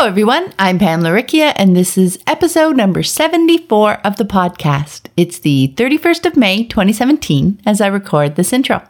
Hello, everyone. I'm Pam Laricchia, and this is episode number 74 of the podcast. It's the 31st of May, 2017, as I record this intro.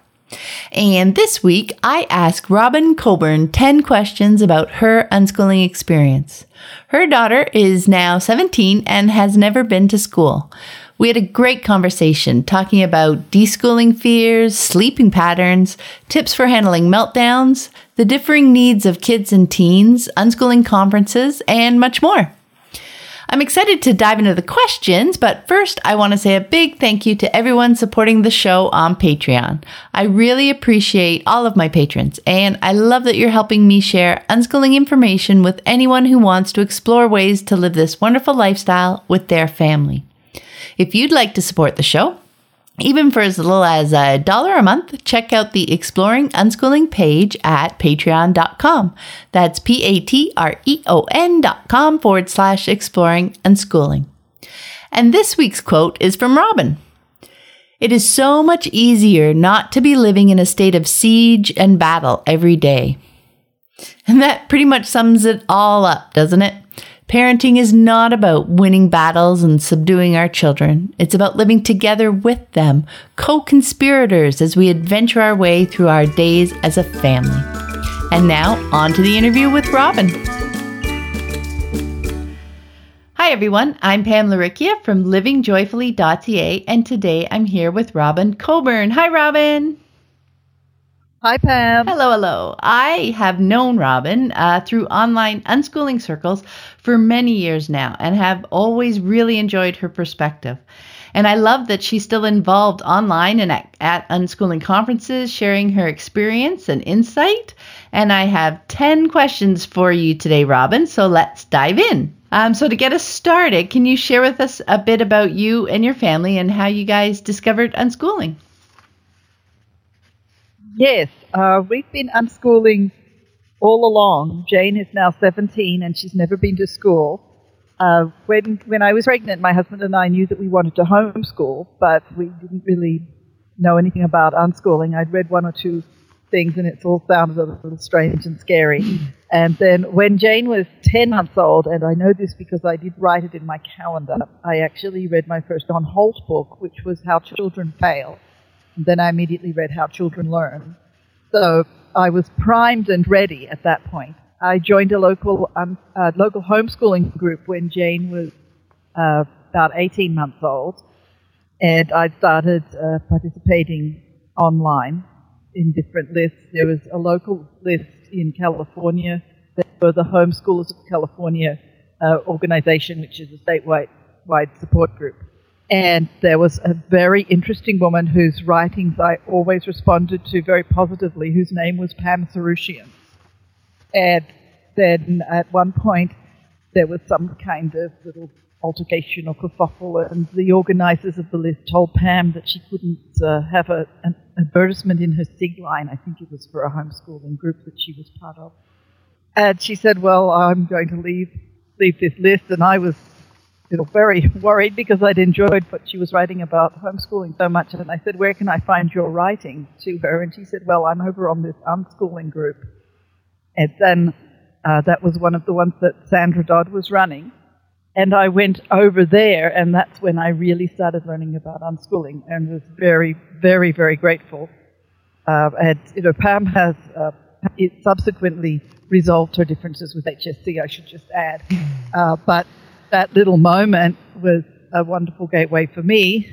And this week, I ask Robin Coburn 10 questions about her unschooling experience. Her daughter is now 17 and has never been to school. We had a great conversation talking about deschooling fears, sleeping patterns, tips for handling meltdowns, the differing needs of kids and teens, unschooling conferences, and much more. I'm excited to dive into the questions, but first I want to say a big thank you to everyone supporting the show on Patreon. I really appreciate all of my patrons, and I love that you're helping me share unschooling information with anyone who wants to explore ways to live this wonderful lifestyle with their family. If you'd like to support the show, even for as little as a dollar a month, check out the Exploring Unschooling page at patreon.com. That's P A T R E O N dot com forward slash exploring unschooling. And this week's quote is from Robin. It is so much easier not to be living in a state of siege and battle every day. And that pretty much sums it all up, doesn't it? Parenting is not about winning battles and subduing our children. It's about living together with them, co conspirators as we adventure our way through our days as a family. And now, on to the interview with Robin. Hi, everyone. I'm Pam Laricchia from livingjoyfully.ca, and today I'm here with Robin Coburn. Hi, Robin. Hi, Pam. Hello, hello. I have known Robin uh, through online unschooling circles for many years now and have always really enjoyed her perspective. And I love that she's still involved online and at, at unschooling conferences, sharing her experience and insight. And I have 10 questions for you today, Robin. So let's dive in. Um, so, to get us started, can you share with us a bit about you and your family and how you guys discovered unschooling? Yes, uh, we've been unschooling all along. Jane is now 17 and she's never been to school. Uh, when when I was pregnant, my husband and I knew that we wanted to homeschool, but we didn't really know anything about unschooling. I'd read one or two things, and it all sounded a little strange and scary. And then when Jane was 10 months old, and I know this because I did write it in my calendar, I actually read my first John Holt book, which was How Children Fail. Then I immediately read How Children Learn. So I was primed and ready at that point. I joined a local um, uh, local homeschooling group when Jane was uh, about 18 months old, and I started uh, participating online in different lists. There was a local list in California. There were the Homeschoolers of California uh, organization, which is a statewide wide support group. And there was a very interesting woman whose writings I always responded to very positively, whose name was Pam Sorooshian. And then at one point, there was some kind of little altercation or kerfuffle, and the organizers of the list told Pam that she couldn't uh, have a, an advertisement in her SIG line. I think it was for a homeschooling group that she was part of. And she said, Well, I'm going to leave, leave this list. And I was know, very worried because I'd enjoyed what she was writing about homeschooling so much. And I said, Where can I find your writing to her? And she said, Well, I'm over on this unschooling group. And then uh, that was one of the ones that Sandra Dodd was running. And I went over there, and that's when I really started learning about unschooling and was very, very, very grateful. Uh, and, you know, Pam has uh, subsequently resolved her differences with HSC, I should just add. Uh, but that little moment was a wonderful gateway for me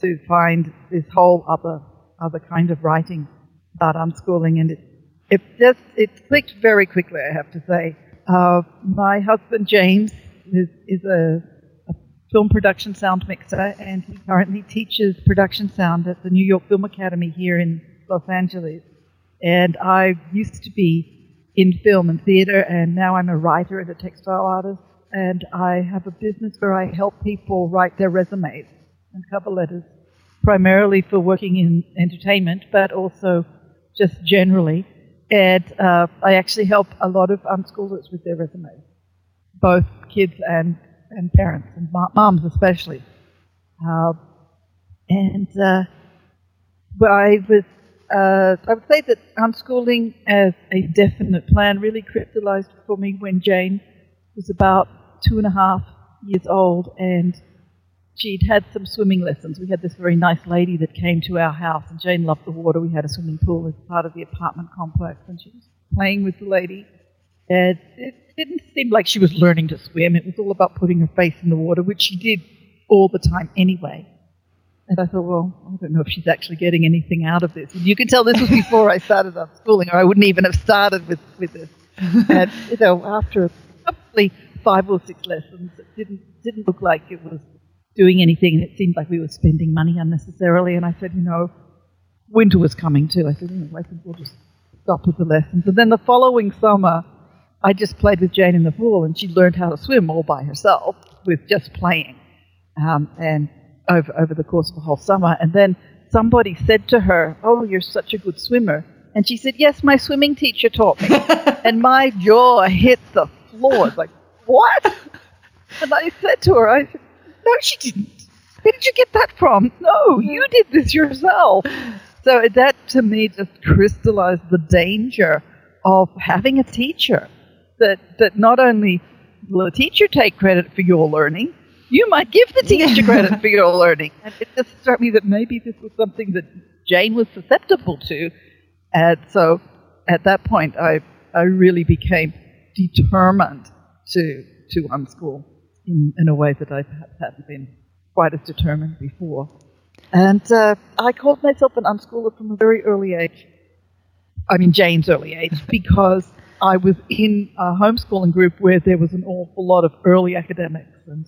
to find this whole other other kind of writing about unschooling, and it it just it clicked very quickly. I have to say. Uh, my husband James is, is a, a, film production sound mixer, and he currently teaches production sound at the New York Film Academy here in Los Angeles. And I used to be in film and theater, and now I'm a writer and a textile artist. And I have a business where I help people write their resumes and cover letters, primarily for working in entertainment, but also just generally. And uh, I actually help a lot of unschoolers with their resumes, both kids and, and parents, and moms especially. Uh, and uh, I was, uh, I would say that unschooling as a definite plan really crystallized for me when Jane was about two and a half years old, and she'd had some swimming lessons. We had this very nice lady that came to our house, and Jane loved the water. We had a swimming pool as part of the apartment complex, and she was playing with the lady. And it didn't seem like she was learning to swim. It was all about putting her face in the water, which she did all the time anyway. And I thought, well, I don't know if she's actually getting anything out of this. And you can tell this was before I started unschooling, or I wouldn't even have started with, with this. and, you know, after probably five or six lessons, it didn't, didn't look like it was doing anything. It seemed like we were spending money unnecessarily. And I said, you know, winter was coming too. I said, you know, I think we'll just stop with the lessons. And then the following summer, I just played with Jane in the pool, and she learned how to swim all by herself with just playing. Um, and over, over the course of a whole summer. And then somebody said to her, Oh, you're such a good swimmer. And she said, Yes, my swimming teacher taught me. and my jaw hit the It's like, What? And I said to her, I said, No, she didn't. Where did you get that from? No, you did this yourself. So that to me just crystallized the danger of having a teacher. That, that not only will a teacher take credit for your learning, you might give the teacher credit for your learning. And it just struck me that maybe this was something that Jane was susceptible to. And so at that point, I, I really became determined to, to unschool in, in a way that I perhaps hadn't been quite as determined before. And uh, I called myself an unschooler from a very early age. I mean, Jane's early age, because I was in a homeschooling group where there was an awful lot of early academics and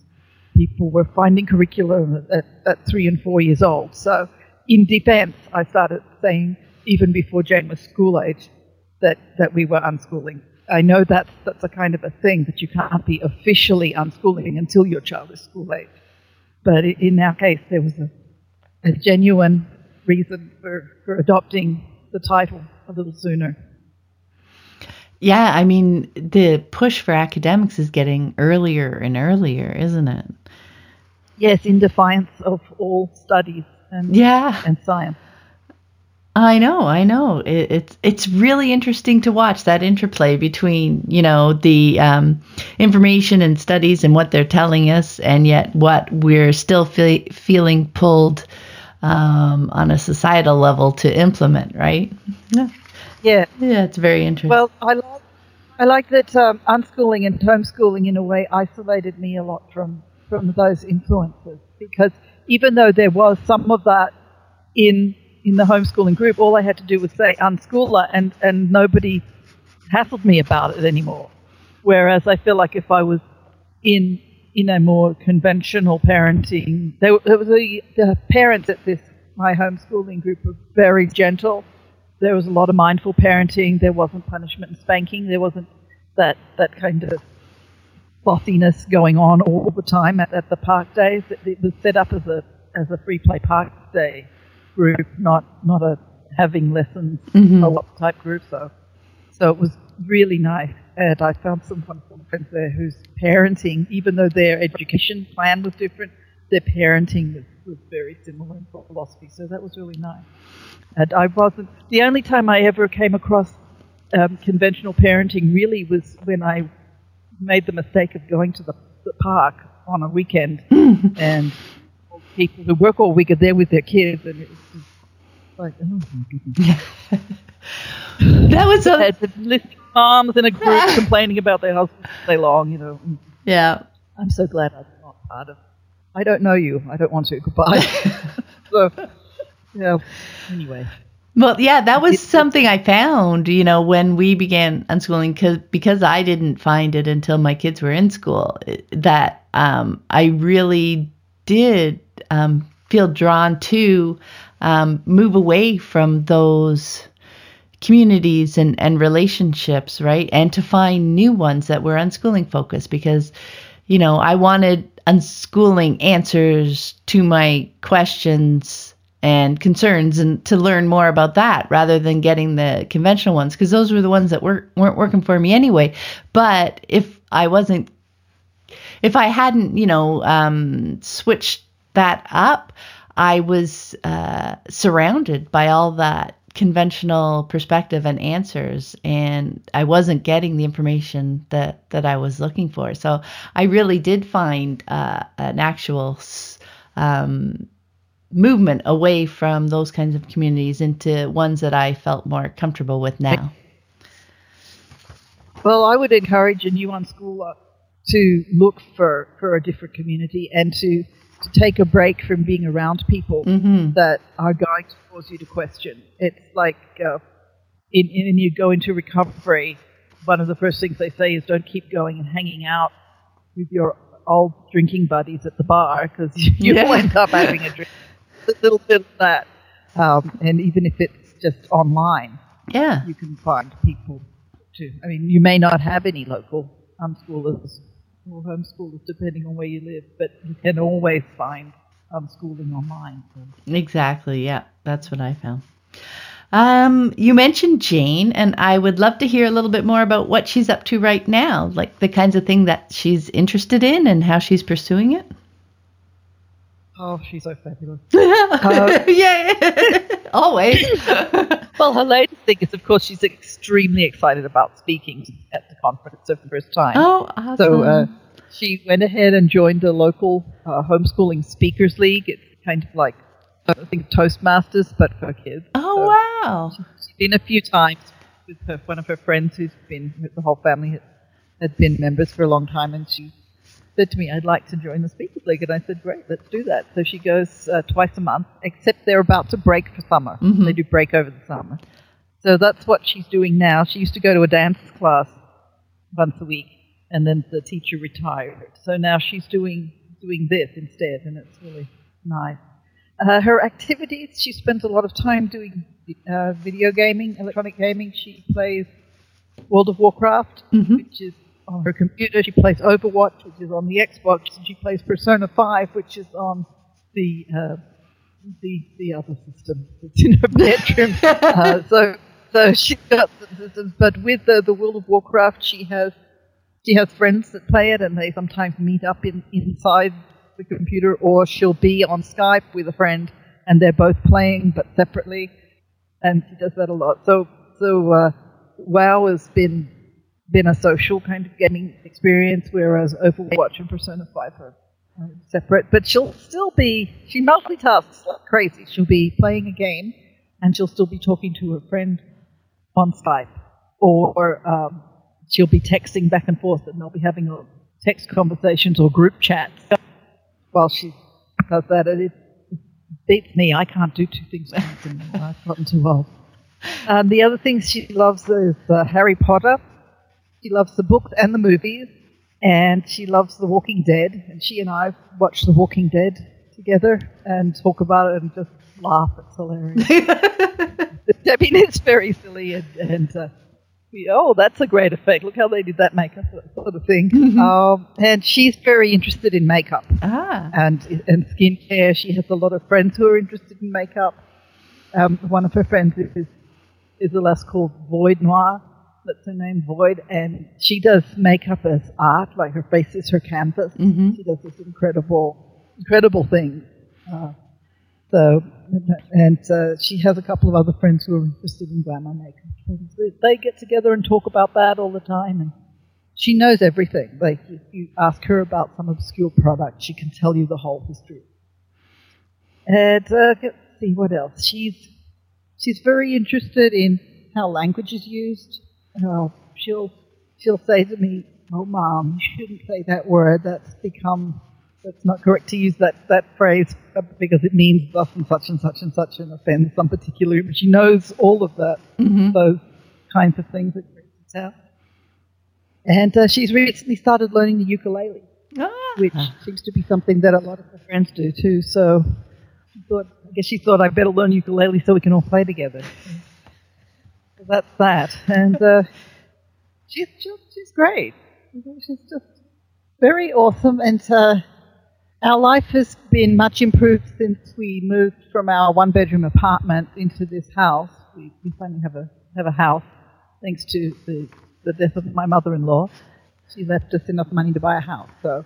people were finding curriculum at, at, three and four years old. So, in defense, I started saying, even before Jane was school age, that, that we were unschooling. I know that's, that's a kind of a thing that you can't be officially unschooling until your child is school age. But in our case, there was a, a genuine reason for, for adopting the title a little sooner. Yeah, I mean, the push for academics is getting earlier and earlier, isn't it? Yes, in defiance of all studies and yeah and science. I know, I know. It, it's it's really interesting to watch that interplay between you know the um, information and studies and what they're telling us, and yet what we're still fe- feeling pulled um, on a societal level to implement. Right? Yeah. Yeah, yeah it's very interesting. Well, I like I like that um, unschooling and homeschooling in a way isolated me a lot from from those influences because even though there was some of that in in the homeschooling group, all I had to do was say unschooler and, and nobody hassled me about it anymore. Whereas I feel like if I was in in a more conventional parenting, there, there was a, the parents at this my homeschooling group were very gentle. There was a lot of mindful parenting. There wasn't punishment and spanking. There wasn't that that kind of bossiness going on all the time at, at the park days. It, it, was set up as a as a free play park day group, not not a having lessons mm-hmm. a lot type group. So so it was really nice, and I found some wonderful friends there whose parenting, even though their education plan was different, their parenting was, was very similar in philosophy. So that was really nice. And I wasn't the only time I ever came across um, conventional parenting really was when I made the mistake of going to the, the park on a weekend and people who work all week are there with their kids and it's just like, oh my goodness. that was a... Listening moms in a group complaining about their husbands all day long, you know. Yeah. I'm so glad I'm not part of I don't know you. I don't want to. Goodbye. so, yeah. Anyway. Well, yeah, that was something I found, you know, when we began unschooling cause, because I didn't find it until my kids were in school that um, I really did um, feel drawn to um, move away from those communities and, and relationships, right? And to find new ones that were unschooling focused because, you know, I wanted unschooling answers to my questions and concerns and to learn more about that rather than getting the conventional ones because those were the ones that were, weren't working for me anyway. But if I wasn't, if I hadn't, you know, um, switched that up, I was uh, surrounded by all that conventional perspective and answers and I wasn't getting the information that that I was looking for. So I really did find uh, an actual um, movement away from those kinds of communities into ones that I felt more comfortable with now. Well, I would encourage a new unschooler to look for, for a different community and to, to take a break from being around people mm-hmm. that are going to cause you to question. It's like uh, in, in you go into recovery, one of the first things they say is don't keep going and hanging out with your old drinking buddies at the bar because you, yeah. end up having a drink a little bit of that. Um, and even if it's just online, yeah, you can find people too. I mean, you may not have any local unschoolers or homeschoolers depending on where you live, but you can always find unschooling online. So. Exactly. Yeah, that's what I found. Um, you mentioned Jane, and I would love to hear a little bit more about what she's up to right now, like the kinds of thing that she's interested in and how she's pursuing it. Oh, she's so fabulous. uh, yeah, always. well, her latest thing is, of course, she's extremely excited about speaking at the conference for the first time. Oh, awesome. So uh, she went ahead and joined a local uh, homeschooling speakers league. It's kind of like, I think, Toastmasters, but for kids. Oh, so wow. She's been a few times with her, one of her friends who's been, the whole family had, had been members for a long time, and she said to me, I'd like to join the Speakers League. And I said, great, let's do that. So she goes uh, twice a month, except they're about to break for summer. Mm-hmm. They do break over the summer. So that's what she's doing now. She used to go to a dance class once a week, and then the teacher retired. So now she's doing doing this instead, and it's really nice. Uh, her activities, she spends a lot of time doing uh, video gaming, electronic gaming. She plays World of Warcraft, mm-hmm. which is on her computer. She plays Overwatch, which is on the Xbox, and she plays Persona 5, which is on the uh, the the other system that's in her bedroom. uh, so so she's got the systems, but with the, the World of Warcraft, she has she has friends that play it, and they sometimes meet up in inside the computer, or she'll be on Skype with a friend, and they're both playing but separately, and she does that a lot. So so uh, WoW has been been a social kind of gaming experience, whereas Overwatch and Persona 5 are separate. But she'll still be, she multitasks like crazy. She'll be playing a game and she'll still be talking to her friend on Skype. Or um, she'll be texting back and forth and they'll be having text conversations or group chats while she does that. And it beats me. I can't do two things at once I've gotten too old. Um, the other things she loves is uh, Harry Potter she loves the books and the movies, and she loves The Walking Dead. And she and I watch The Walking Dead together and talk about it and just laugh. It's hilarious. I mean, it's very silly and, and uh, oh, that's a great effect. Look how they did that makeup, that sort of thing. Mm-hmm. Um, and she's very interested in makeup ah. and and skincare. She has a lot of friends who are interested in makeup. Um, one of her friends is is a lass called Void Noir, that's her name, Void, and she does makeup as art, like her face is her canvas. Mm-hmm. She does this incredible, incredible thing. Uh, so, and uh, she has a couple of other friends who are interested in glamour makeup. They get together and talk about that all the time, and she knows everything. Like, if you ask her about some obscure product, she can tell you the whole history. And uh, let's see what else. She's she's very interested in how language is used uh, she'll she'll say to me, "Oh, mom, you shouldn't say that word. That's become that's not correct to use that that phrase because it means thus and such and such and such and offends some particular." But she knows all of that, mm-hmm. those kinds of things that creeps out. And uh, she's recently started learning the ukulele, ah. which seems to be something that a lot of her friends do too. So she thought, I guess she thought I better learn ukulele so we can all play together. That's that. And uh, she's, she's, great. She's just very awesome. And uh, our life has been much improved since we moved from our one bedroom apartment into this house. We, we finally have a, have a house thanks to the, the death of my mother in law. She left us enough money to buy a house. So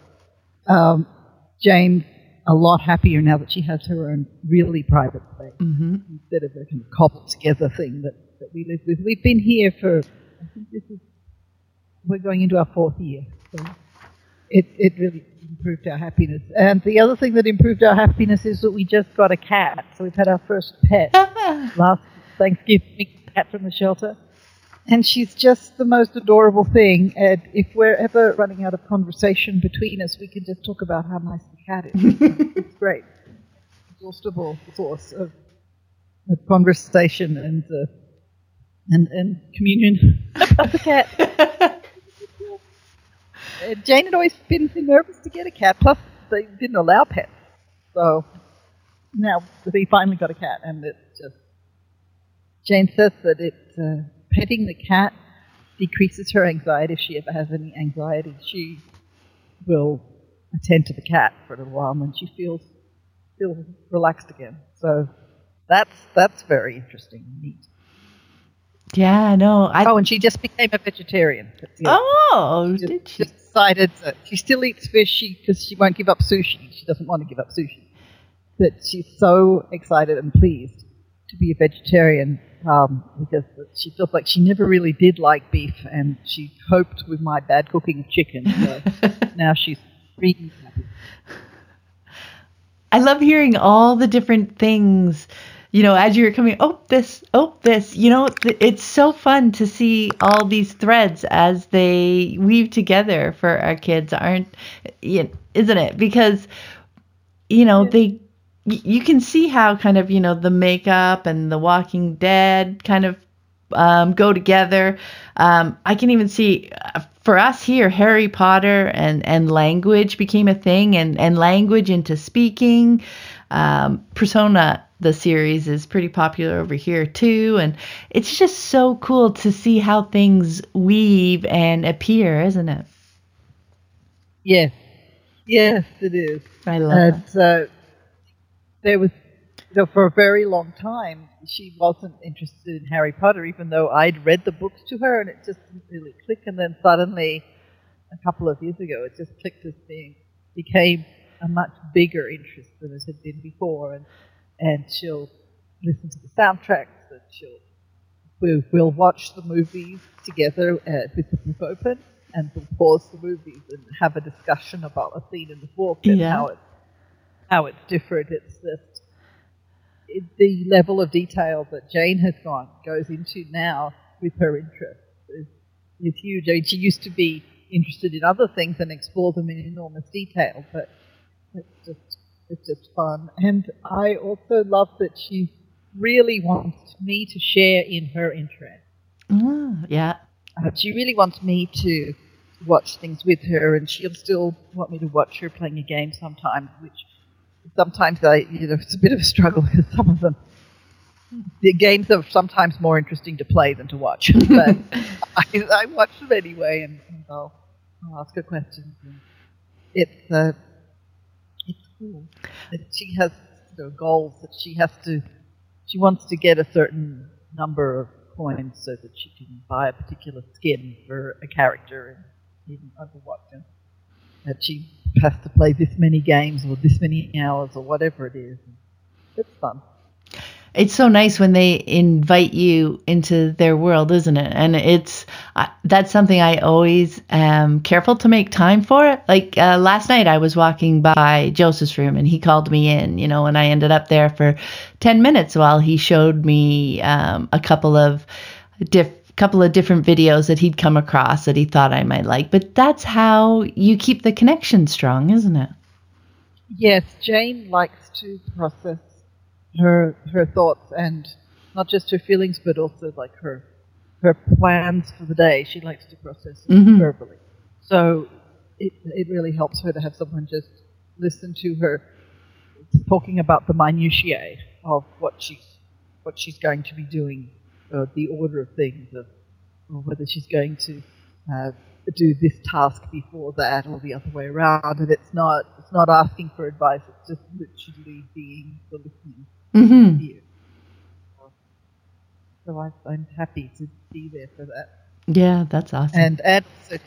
um, Jane's a lot happier now that she has her own really private space Mm-hmm. instead of a kind of cobbled together thing that, that we live with. We've been here for, I think this is, we're going into our fourth year. So it, it really improved our happiness. And the other thing that improved our happiness is that we just got a cat. So we've had our first pet last Thanksgiving, cat from the shelter. And she's just the most adorable thing. And if we're ever running out of conversation between us, we can just talk about how nice the cat is. it's great. Exhaustible source of, of conversation and, uh, and, and communion about the cat. Uh, Jane had always been nervous to get a cat. Plus, they didn't allow pets. So now we finally got a cat, and it's just. Jane says that it uh, petting the cat decreases her anxiety. If she ever has any anxiety, she will attend to the cat for a little while, and then she feels feels relaxed again. So that's that's very interesting, and neat. Yeah, no. I, Oh, and she just became a vegetarian. Other oh, just, did she? just decided that she still eats fish because she won't give up sushi. She doesn't want to give up sushi. That she's so excited and pleased to be a vegetarian um, because she feels like she never really did like beef, and she coped with my bad cooking of chicken. So now she's really happy. I love hearing all the different things, you know, as you're coming, oh, this, oh, this, you know, th- it's so fun to see all these threads as they weave together for our kids, aren't, isn't it? Because, you know, they, y- you can see how kind of, you know, the makeup and the Walking Dead kind of um, go together. Um, I can even see uh, for us here, Harry Potter and, and language became a thing, and, and language into speaking. Um, Persona, the series, is pretty popular over here too, and it's just so cool to see how things weave and appear, isn't it? Yes, yes, it is. I love it. Uh, there was, you know, for a very long time, she wasn't interested in Harry Potter, even though I'd read the books to her, and it just didn't really click. And then suddenly, a couple of years ago, it just clicked as being became a much bigger interest than it had been before. And and she'll listen to the soundtracks, and she'll we'll, we'll watch the movies together uh, with the book open, and we'll pause the movies and have a discussion about a scene in the book and Yeah. how it how it's different. It's just it, the level of detail that Jane has gone goes into now with her interests is, is huge. I mean, she used to be interested in other things and explore them in enormous detail, but it's just it's just fun. And I also love that she really wants me to share in her interest. Mm, yeah. Uh, she really wants me to watch things with her, and she'll still want me to watch her playing a game sometimes, which sometimes I, you know, it's a bit of a struggle because some of them, the games are sometimes more interesting to play than to watch. but I, I watch them anyway, and, and I'll, I'll ask her questions. It's uh, it's cool. And she has you know, goals that she has to. She wants to get a certain number of coins so that she can buy a particular skin for a character in, in Overwatch. That she has to play this many games or this many hours or whatever it is. It's fun. It's so nice when they invite you into their world, isn't it? And it's uh, that's something I always am careful to make time for. Like uh, last night, I was walking by Joseph's room and he called me in, you know, and I ended up there for ten minutes while he showed me um, a couple of diff couple of different videos that he'd come across that he thought I might like. But that's how you keep the connection strong, isn't it? Yes, Jane likes to process her her thoughts and not just her feelings, but also like her her plans for the day. She likes to process Mhm. verbally. So it it really helps her to have someone just listen to her talking about the minutiae of what she's what she's going to be doing uh, the order of things, of, or whether she's going to uh, do this task before that or the other way around. And it's not it's not asking for advice. It's just literally being the listening Mm-hmm. ear. So I, I'm happy to be there for that. Yeah, that's awesome. And and so,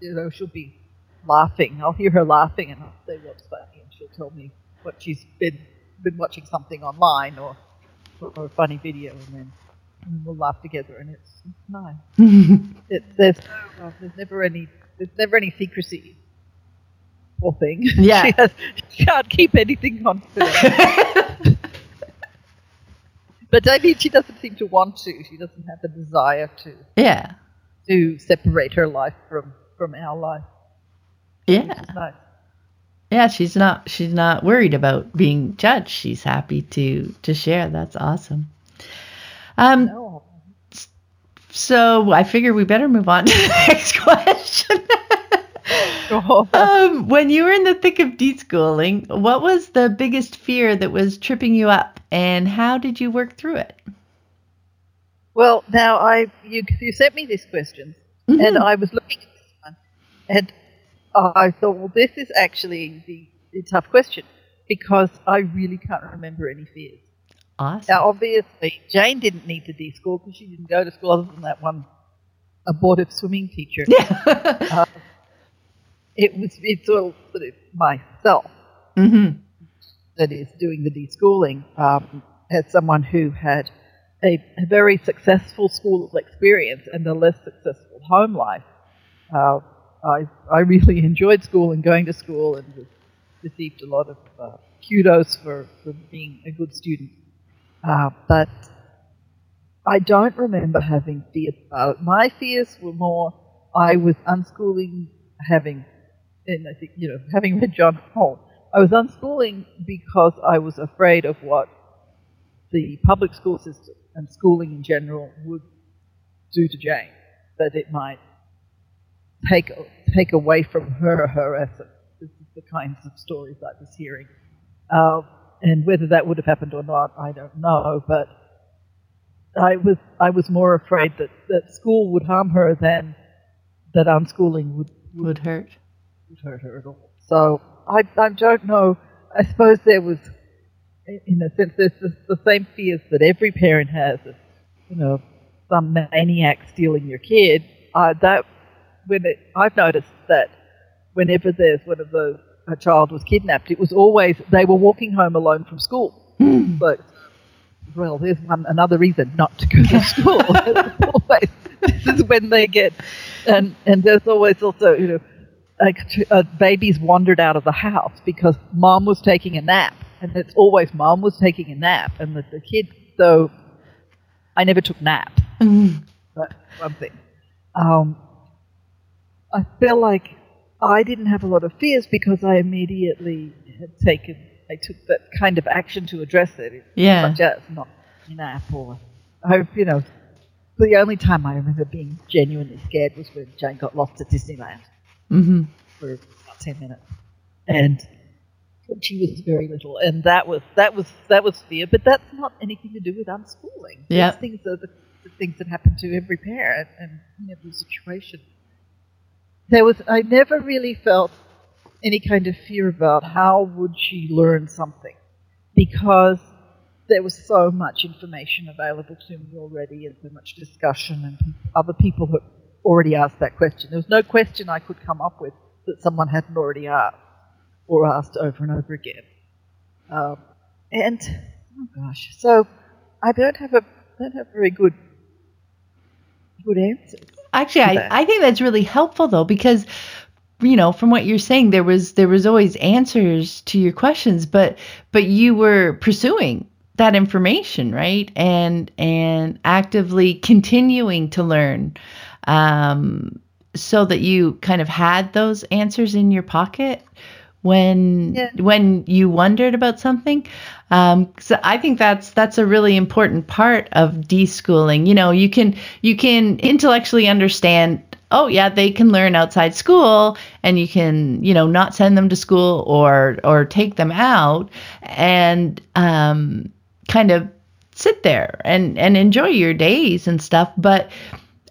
you know, she'll be laughing. I'll hear her laughing, and I'll say what's funny, and she'll tell me what she's been been watching something online or or a funny video, and then and we'll laugh together, and it's, it's nice. It, there's no, there's never any there's never any secrecy. Poor thing. Yeah. she, has, she can't keep anything confidential. but I mean, she doesn't seem to want to. She doesn't have the desire to yeah. to separate her life from from our life. Yeah. Which is nice. Yeah, she's not she's not worried about being judged. She's happy to to share. That's awesome. Um No. so I figure we better move on to the next question. Um when you were in the thick of deschooling, what was the biggest fear that was tripping you up and how did you work through it? well, now I you you sent me these questions, and I was looking at this one, and I thought, well, this is actually the, the tough question because I really can't remember any fears. Awesome. Now, obviously, Jane didn't need to de-school because she didn't go to school other than that one abortive swimming teacher. Yeah. It was it's all sort of myself mhm. that is doing the deschooling um, as someone who had a, a very successful school experience and a less successful home life. Uh, I I really enjoyed school and going to school and received a lot of uh, kudos for, for being a good student. Uh, but I don't remember having fears about it. My fears were more I was unschooling, having, and I think, you know, having read John Holt, I was unschooling because I was afraid of what the public school system and schooling in general would do to Jane. That it might take take away from her her essence. This is the kinds of stories I was hearing. Uh, and whether that would have happened or not, I don't know. But I was I was more afraid that, that school would harm her than that unschooling would, would Would hurt. would hurt her at all. So I, I don't know. I suppose there was, in a sense, there's the, the same fears that every parent has of, you know, some maniac stealing your kid. Uh, that when it, I've noticed that whenever there's one of those a child was kidnapped, it was always they were walking home alone from school. but well, there's one another reason not to go to school. Always, this is when they get, and and there's always also you know, like uh, babies wandered out of the house because mom was taking a nap, and it's always mom was taking a nap, and the, the kid. So I never took naps. That's one thing. Um, I feel like I didn't have a lot of fears because I immediately had taken, I took that kind of action to address it. Yeah. Such as not a nap or, I hope, you know, the only time I remember being genuinely scared was when Jane got lost at Disneyland Mm-hmm. for about 10 minutes. And when she was very little. And that was, that was, that was fear, but that's not anything to do with unschooling. Yeah. Things are the, the things that happen to every parent and every situation there was I never really felt any kind of fear about how would she learn something because there was so much information available to me already and so much discussion and other people had already asked that question. There was no question I could come up with that someone hadn't already asked or asked over and over again. Um, and oh gosh, so I don't have a don't have very good good answers. Actually, I. I think that's really helpful though because you know from what you're saying there was there was always answers to your questions but but you were pursuing that information right and and actively continuing to learn um, so that you kind of had those answers in your pocket when Yeah. when you wondered about something um, so I think that's that's a really important part of deschooling. You know, you can you can intellectually understand. Oh yeah, they can learn outside school, and you can you know not send them to school or or take them out, and um, kind of sit there and and enjoy your days and stuff. But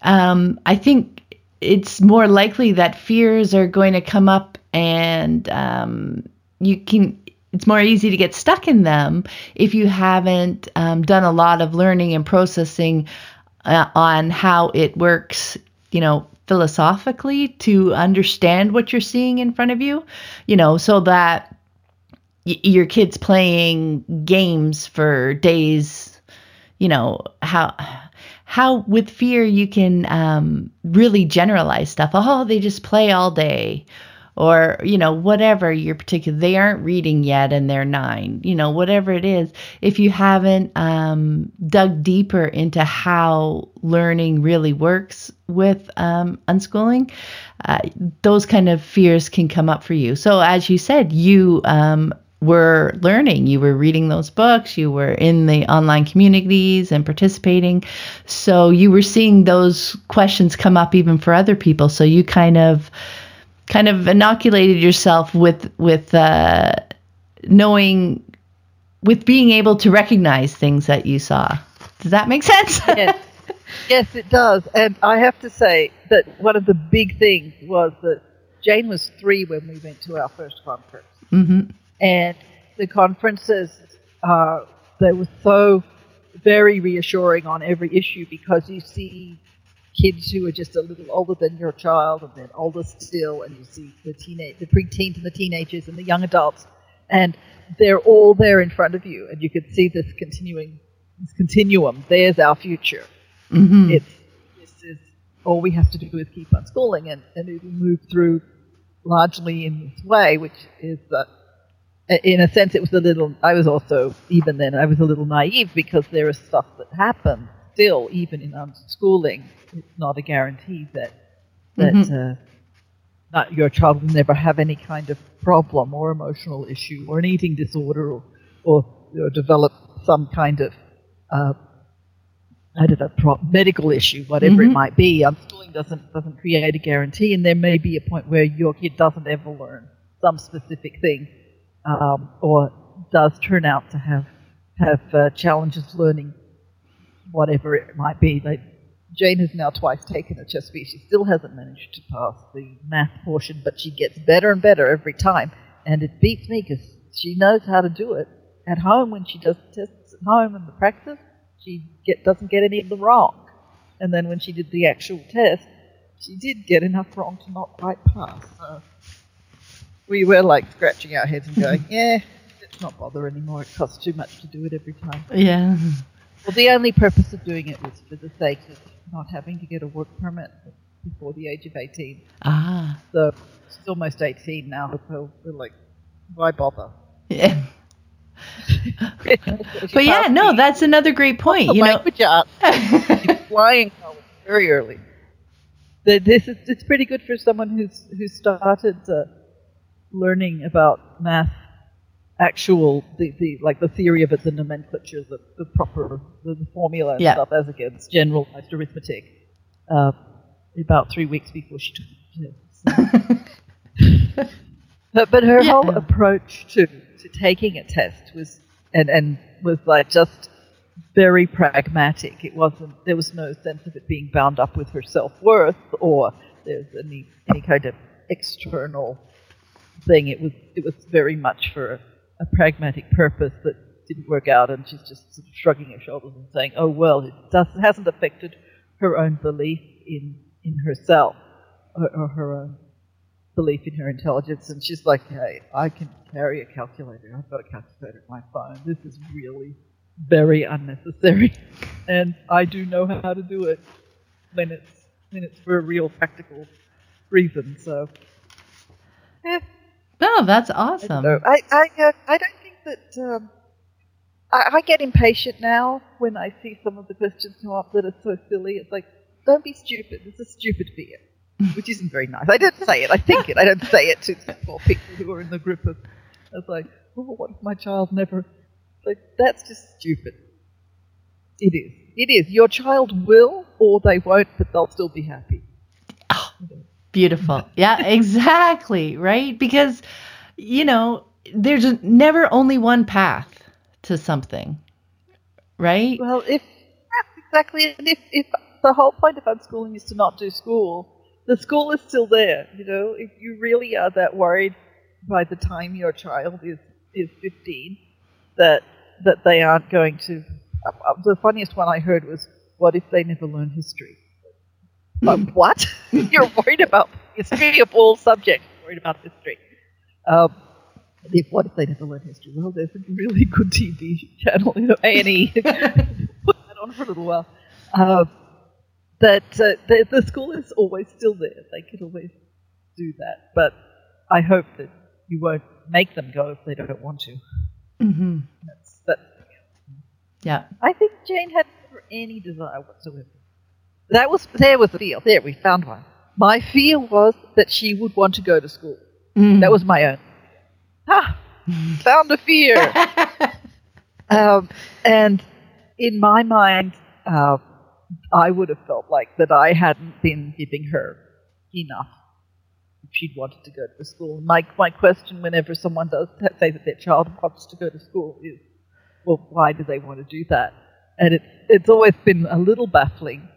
um, I think it's more likely that fears are going to come up and um, you can it's more easy to get stuck in them if you haven't um, done a lot of learning and processing uh, on how it works you know philosophically to understand what you're seeing in front of you you know so that y- your kids playing games for days you know how how with fear you can um, really generalize stuff. Oh, they just play all day, or you know whatever your particular. They aren't reading yet, and they're nine. You know whatever it is. If you haven't um, dug deeper into how learning really works with um, unschooling, uh, those kind of fears can come up for you. So as you said, you um, were learning. You were reading those books, you were in the online communities and participating. So you were seeing those questions come up even for other people. So you kind of kind of inoculated yourself with with uh, knowing with being able to recognize things that you saw. Does that make sense? yes. yes, it does. And I have to say that one of the big things was that Jane was three when we went to our first conference. Mm-hmm. And the conferences, uh, they were so very reassuring on every issue because you see kids who are just a little older than your child and then older still, and you see the teenage, the preteens and the teenagers and the young adults, and they're all there in front of you, and you can see this continuing, this continuum. There's our future. Mm-hmm. It's this is all we have to do is keep unschooling, and and it will move through largely in this way, which is that in a sense, it was a little. I was also even then I was a little naive because there is stuff that happens still, even in unschooling. It's not a guarantee that that Mhm. uh, not your child will never have any kind of problem or emotional issue or an eating disorder or or, or develop some kind of uh, I don't know pro- medical issue, whatever it Mhm. might be. Unschooling doesn't doesn't create a guarantee, and there may be a point where your kid doesn't ever learn some specific thing um, or does turn out to have have uh, challenges learning whatever it might be. Jane has now twice taken a CHSPE She still hasn't managed to pass the math portion, but she gets better and better every time. And it beats me because she knows how to do it at home when she does tests at home and the practice. She get, doesn't get any of them wrong. And then when she did the actual test, she did get enough wrong to not quite pass. So we were like scratching our heads and going, yeah, let's not bother anymore. It costs too much to do it every time. Yeah. Well, the only purpose of doing it was for the sake of not having to get a work permit before the age of 18. Ah. So she's almost 18 now, so we're like, why bother? Yeah. But yeah, no, that's another great point. You know, arts flying college very early. The- This is it's pretty good for someone who's who started uh, learning about math, actual the, the like the theory of it, the nomenclature, the, the proper the, the formula and Yeah. stuff as against generalized arithmetic. Uh, about three weeks before she took the test. But, but her Yeah. whole approach to, to taking a test was and, and was like just very pragmatic. It wasn't there was no sense of it being bound up with her self worth or there's any any kind of external thing. It was it was very much for a, pragmatic purpose that didn't work out and she's just sort of shrugging her shoulders and saying, Oh well, it does, hasn't affected her own belief in in herself or, or her own belief in her intelligence, and she's like, "Hey, I can carry a calculator. I've got a calculator in my phone. This is really very unnecessary, and I do know how to do it when it's when it's for a real practical reason." So, yeah, oh, that's awesome. know. I I, uh, I don't think that. Um, I, I get impatient now when I see some of the questions come up that are so silly. It's like, don't be stupid. It's a stupid fear, which isn't very nice. I don't say it. I think it. I don't say it to poor people who are in the group of. I was like, oh, what if my child never? Like, that's just stupid. It is. It is. Your child will, or they won't, but they'll still be happy. Beautiful. Yeah, exactly. Right? Because, you know, there's never only one path to something. right? Well, if exactly, and if, if the whole point of unschooling is to not do school, the school is still there. You know, if you really are that worried by the time your child is is 15 that that they aren't going to. Uh, uh, the funniest one I heard was, "What if they never learn history?" Um, what? You're worried about history of all subjects? Worried about history? Um, if what if they never learn history? Well, there's a really good TV channel, you know, A and E. Put that on for a little while. Uh, that uh, the, the school is always still there. They can always do that, but I hope that you won't make them go if they don't want to. Mm-hmm. That's, that. Yeah. I think Jane had never any desire whatsoever. That was there was the feel. There we found one. My fear was that she would want to go to school. Mm. That was my own. Ah, found a fear. um, and in my mind, uh, I would have felt like that I hadn't been giving her enough if she'd wanted to go to school. My, my question whenever someone does say that their child wants to go to school is, well, why do they want to do that? And it's, it's always been a little baffling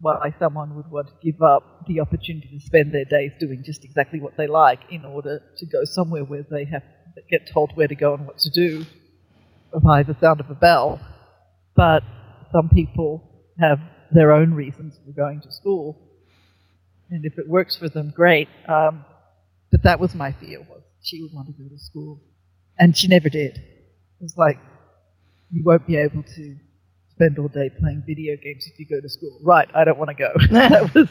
why someone would want to give up the opportunity to spend their days doing just exactly what they like in order to go somewhere where they have to get told where to go and what to do by the sound of a bell. But some people have their own reasons for going to school, and if it works for them, great. Um, but that was my fear: was she would want to go to school, and she never did. It was like you won't be able to spend all day playing video games if you go to school. Right, I don't want to go. that was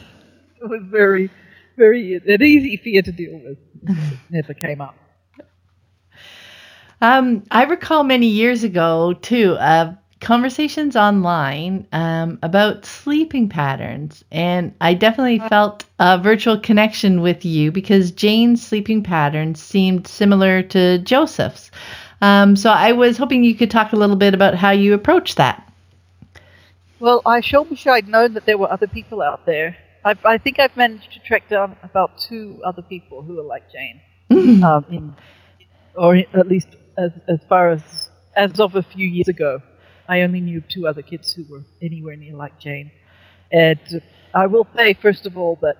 it was very, very an easy fear to deal with. It never came up. Um, I recall many years ago too, uh, conversations online um, about sleeping patterns, and I definitely felt a virtual connection with you because Jane's sleeping patterns seemed similar to Joseph's. Um, so I was hoping you could talk a little bit about how you approach that. Well, I sure wish I'd known that there were other people out there. I, I think I've managed to track down about two other people who are like Jane, um, in, or at least as as far as as of a few years ago. I only knew two other kids who were anywhere near like Jane. And I will say, first of all, that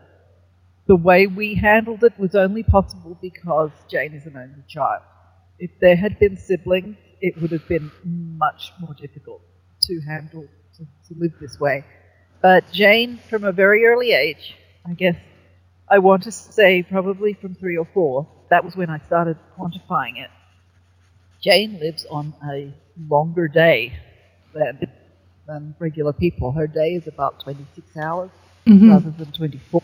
the way we handled it was only possible because Jane is an only child. If there had been siblings, it would have been much more difficult to handle to, to live this way. But Jane, from a very early age, I guess I want to say probably from three or four, that was when I started quantifying it. Jane lives on a longer day than, than regular people. Her day is about 26 hours Mhm. rather than 24.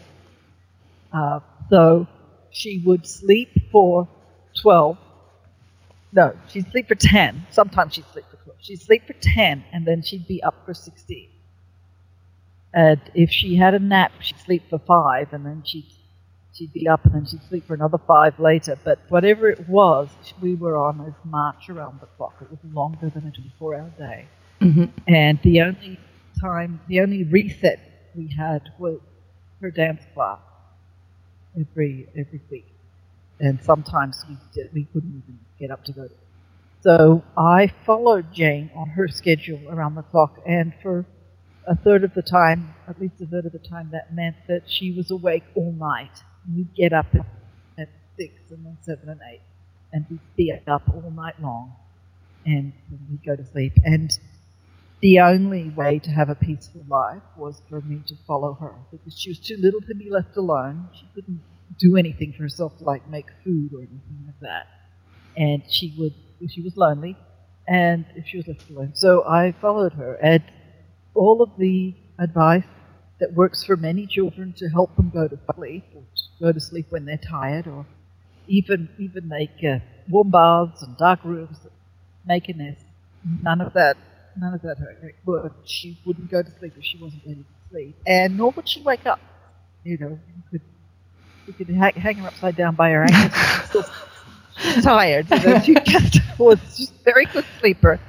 Uh, so she would sleep for 12. No, she'd sleep for 10. Sometimes she'd sleep for 12. She'd sleep for 10 and then she'd be up for 16. And if she had a nap, she'd sleep for 5 and then she'd, she'd be up and then she'd sleep for another 5 later. But whatever it was, we were on a march around the clock. It was longer than a 24 hour day. Mhm. And the only time, the only reset we had was her dance class every every week, and sometimes we did, we couldn't even get up to go. to So I followed Jane on her schedule around the clock, and for a third of the time, at least a third of the time, that meant that she was awake all night. We'd get up at, six and then seven and eight, and we'd be up all night long, and then we'd go to sleep. And the only way to have a peaceful life was for me to follow her because she was too little to be left alone. She couldn't do anything for herself, like make food or anything like that. And she would, she was lonely, and if she was left alone, so I followed her. And all of the advice that works for many children to help them go to sleep or to go to sleep when they're tired, or even even make uh, warm baths and dark rooms, make a nest. None of that none of that worked. She wouldn't go to sleep if she wasn't ready to sleep, and nor would she wake up. You know, you could you could ha- hang her upside down by her ankles. And she's still she's tired. You know, she just was just a very good sleeper,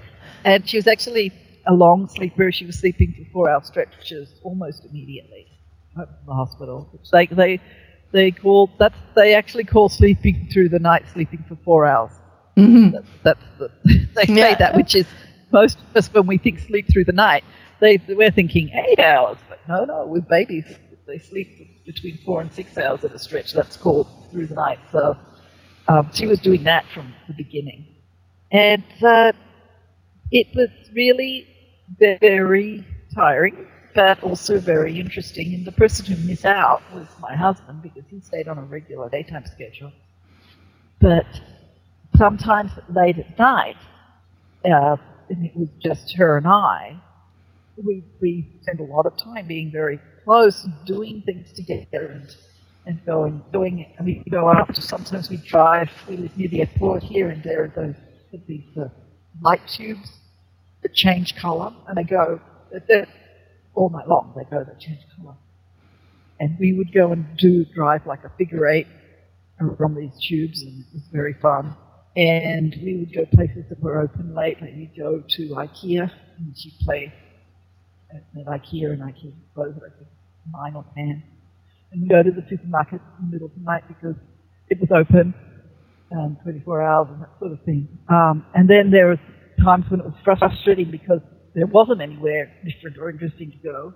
and she was actually a long sleeper. She was sleeping for four hour stretches almost immediately from the hospital. Which they they they call that's they actually call sleeping through the night sleeping for four hours. Mhm. That's, that's the, they say Yeah. that, which is most of us, when we think sleep through the night, they, we're thinking eight hours. But no, no, with babies, they sleep between four and six hours at a stretch. That's called through the night. So um, she was doing that from the beginning. And uh, it was really very tiring, but also very interesting. And the person who missed out was my husband because he stayed on a regular daytime schedule. But sometimes late at night, uh, and it was just her and I, we, we spent a lot of time being very close, doing things together and, and going, doing it. I mean, we go out, sometimes we drive, we live near the airport here, and there those, these light tubes that change color, and they go, they're, all night long, they go, they change color. And we would go and do drive like a figure eight from these tubes, and it was very fun. And we would go places that were open late, like we'd go to IKEA, and she'd play at, at IKEA, and IKEA closed at like nine or ten. And go to the supermarket in the middle of the night because it was open um, 24 hours and that sort of thing. Um, and then there was times when it was frustrating because there wasn't anywhere different or interesting to go.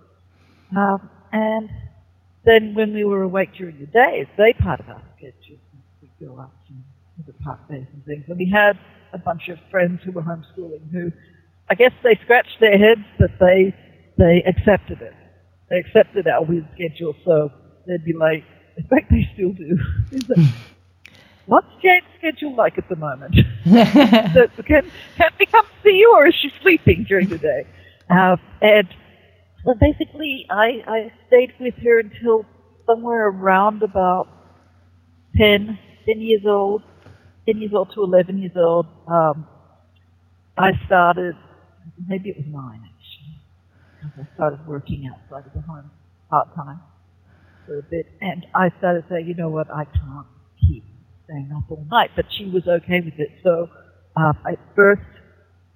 Um, and then when we were awake during the day, it's day part of our schedule. We'd go out to the park days and things. And we had a bunch of friends who were homeschooling who, I guess they scratched their heads, but they, they accepted it. They accepted our weird schedule, so they'd be like, in fact, they still do. What's Jane's schedule like at the moment? so can, can we come see you, or is she sleeping during the day? Uh, and well, basically, I, I stayed with her until somewhere around about 10, 10 years old, 10 years old to 11 years old. Um, I started, maybe it was nine actually, I started working outside of the home part time for a bit, and I started saying, you know what, I can't keep staying up all night, but she was okay with it. So uh, at first,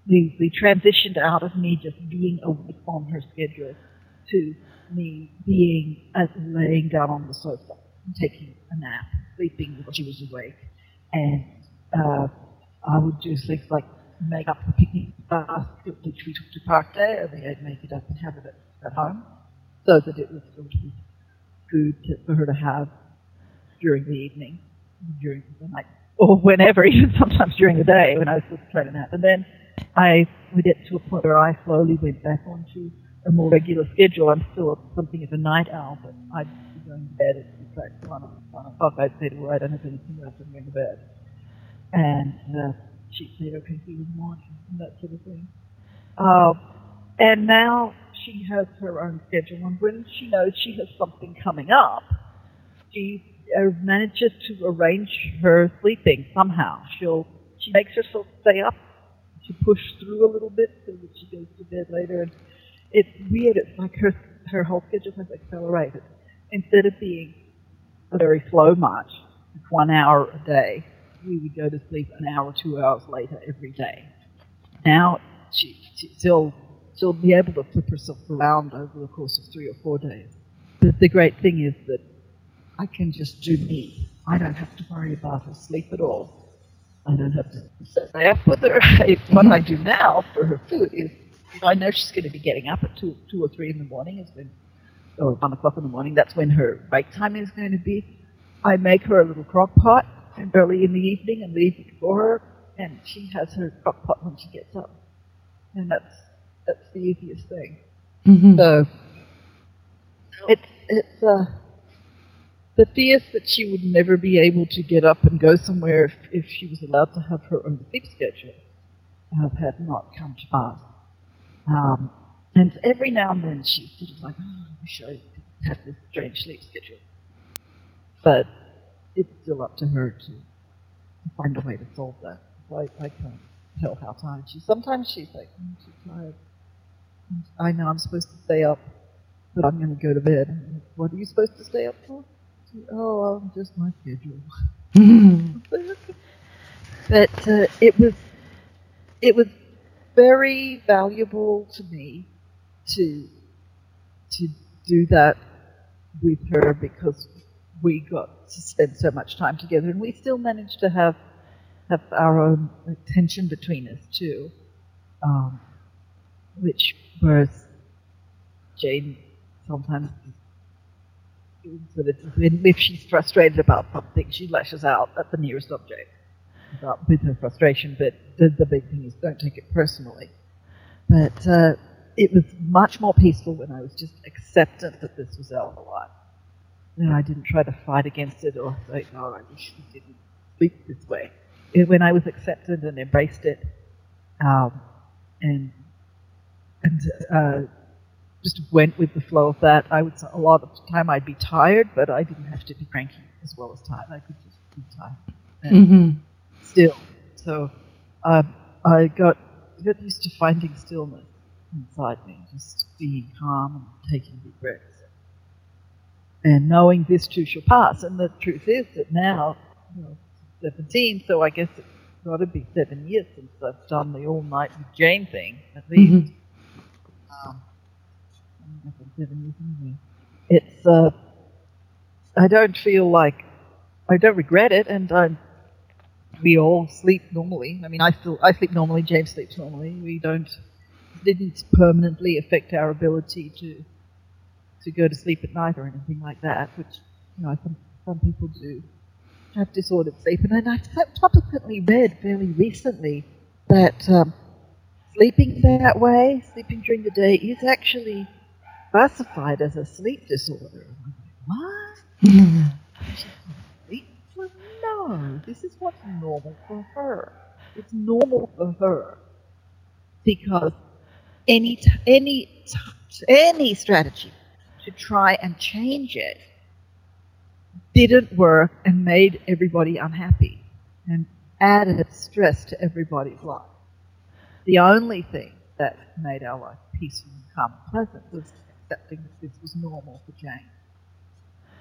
we, we transitioned out of me just being awake on her schedule to me being as laying down on the sofa taking a nap, sleeping while she was awake. And uh, I would do things like make up the picnic basket which we took to park day, and then I'd make it up and have it at, home, so that it was sort of food to, for her to have during the evening during the night or whenever, even sometimes during the day when I was just trying to nap. And then I would get to a point where I slowly went back onto a more regular schedule. I'm still something of a night owl, but I'd be going to bed at like one, one o'clock. I'd say to her, I don't have anything else, I'm going to bed. And uh, she'd say, okay, see you in the morning, and that sort of thing. Uh, and now she has her own schedule, and when she knows she has something coming up, she uh, manages to arrange her sleeping somehow. She'll she makes herself stay up. She pushes through a little bit so that she goes to bed later. And it's weird. It's like her her whole schedule has accelerated. Instead of being a very slow march, one hour a day, we would go to sleep an hour two hours later every day. Now she, she she'll she'll be able to flip herself around over the course of three or four days. But the great thing is that I can just do me. I don't have to worry about her sleep at all. I don't have to stay up with her. what I do now for her food is, you know, I know she's going to be getting up at two, two or three in the morning. It's when, or one o'clock in the morning. That's when her break time is going to be. I make her a little crock pot early in the evening and leave it for her, and she has her crock pot when she gets up, and that's that's the easiest thing. Mm-hmm. So it's it's uh the fears that she would never be able to get up and go somewhere if, if she was allowed to have her own sleep schedule have had not come to pass. Um, and every now and then she's sort of like, oh, I wish I had this strange sleep schedule. But it's still up to her to, to find a way to solve that. I, I can't tell how tired she is. Sometimes she's like, I'm too tired. I know I'm supposed to stay up, but I'm going to go to bed. What are you supposed to stay up for? oh, well, just my schedule. but uh, it was it was very valuable to me to to do that with her because we got to spend so much time together, and we still managed to have have our own tension between us too. Um, which whereas Jane sometimes if she's frustrated about something, she lashes out at the nearest object about, with her frustration. But the, the big thing is don't take it personally. But uh, it was much more peaceful when I was just acceptant that this was our life. And I didn't try to fight against it or say, oh, I wish we didn't sleep this way. When I was accepted and embraced it, um, and and uh, just went with the flow of that. I would a lot of the time I'd be tired, but I didn't have to be cranky as well as tired. I could just be tired and mm-hmm. still. So um, I got got used to finding stillness inside me, just being calm and taking deep breaths, and knowing this too shall pass. And the truth is that now, you know, 17, so I guess it's got to be seven years since I've done the all night with Jane thing, at least. Mm-hmm. It's uh, I don't feel like I don't regret it, and I, we all sleep normally. I mean, I still I sleep normally. James sleeps normally. We don't didn't permanently affect our ability to to go to sleep at night or anything like that, which you know some some people do have disordered sleep. And then I subsequently read fairly recently that um, sleeping that way, sleeping during the day, is actually classified as a sleep disorder. what? no, this is what's normal for her. It's normal for her because any t- any t- any strategy to try and change it didn't work and made everybody unhappy and added stress to everybody's life. The only thing that made our life peaceful and calm and pleasant was accepting that this was normal for Jane.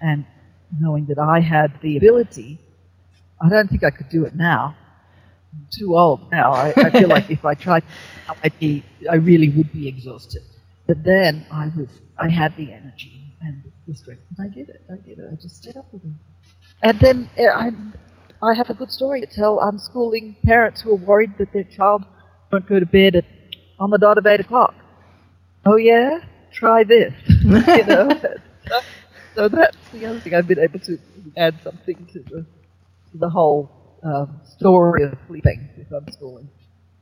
And knowing that I had the ability, I don't think I could do it now. I'm too old now. I, I feel like if I tried, I'd be, I really would be exhausted. But then I was, I had the energy and the strength, and I did it. I did it. I just stayed up with him. And then uh, I, I have a good story to tell unschooling parents who are worried that their child won't go to bed at, on the dot of eight o'clock. Oh yeah, try this. you know. so that's the other thing I've been able to add something to the to the whole um, story of sleeping with unschooling.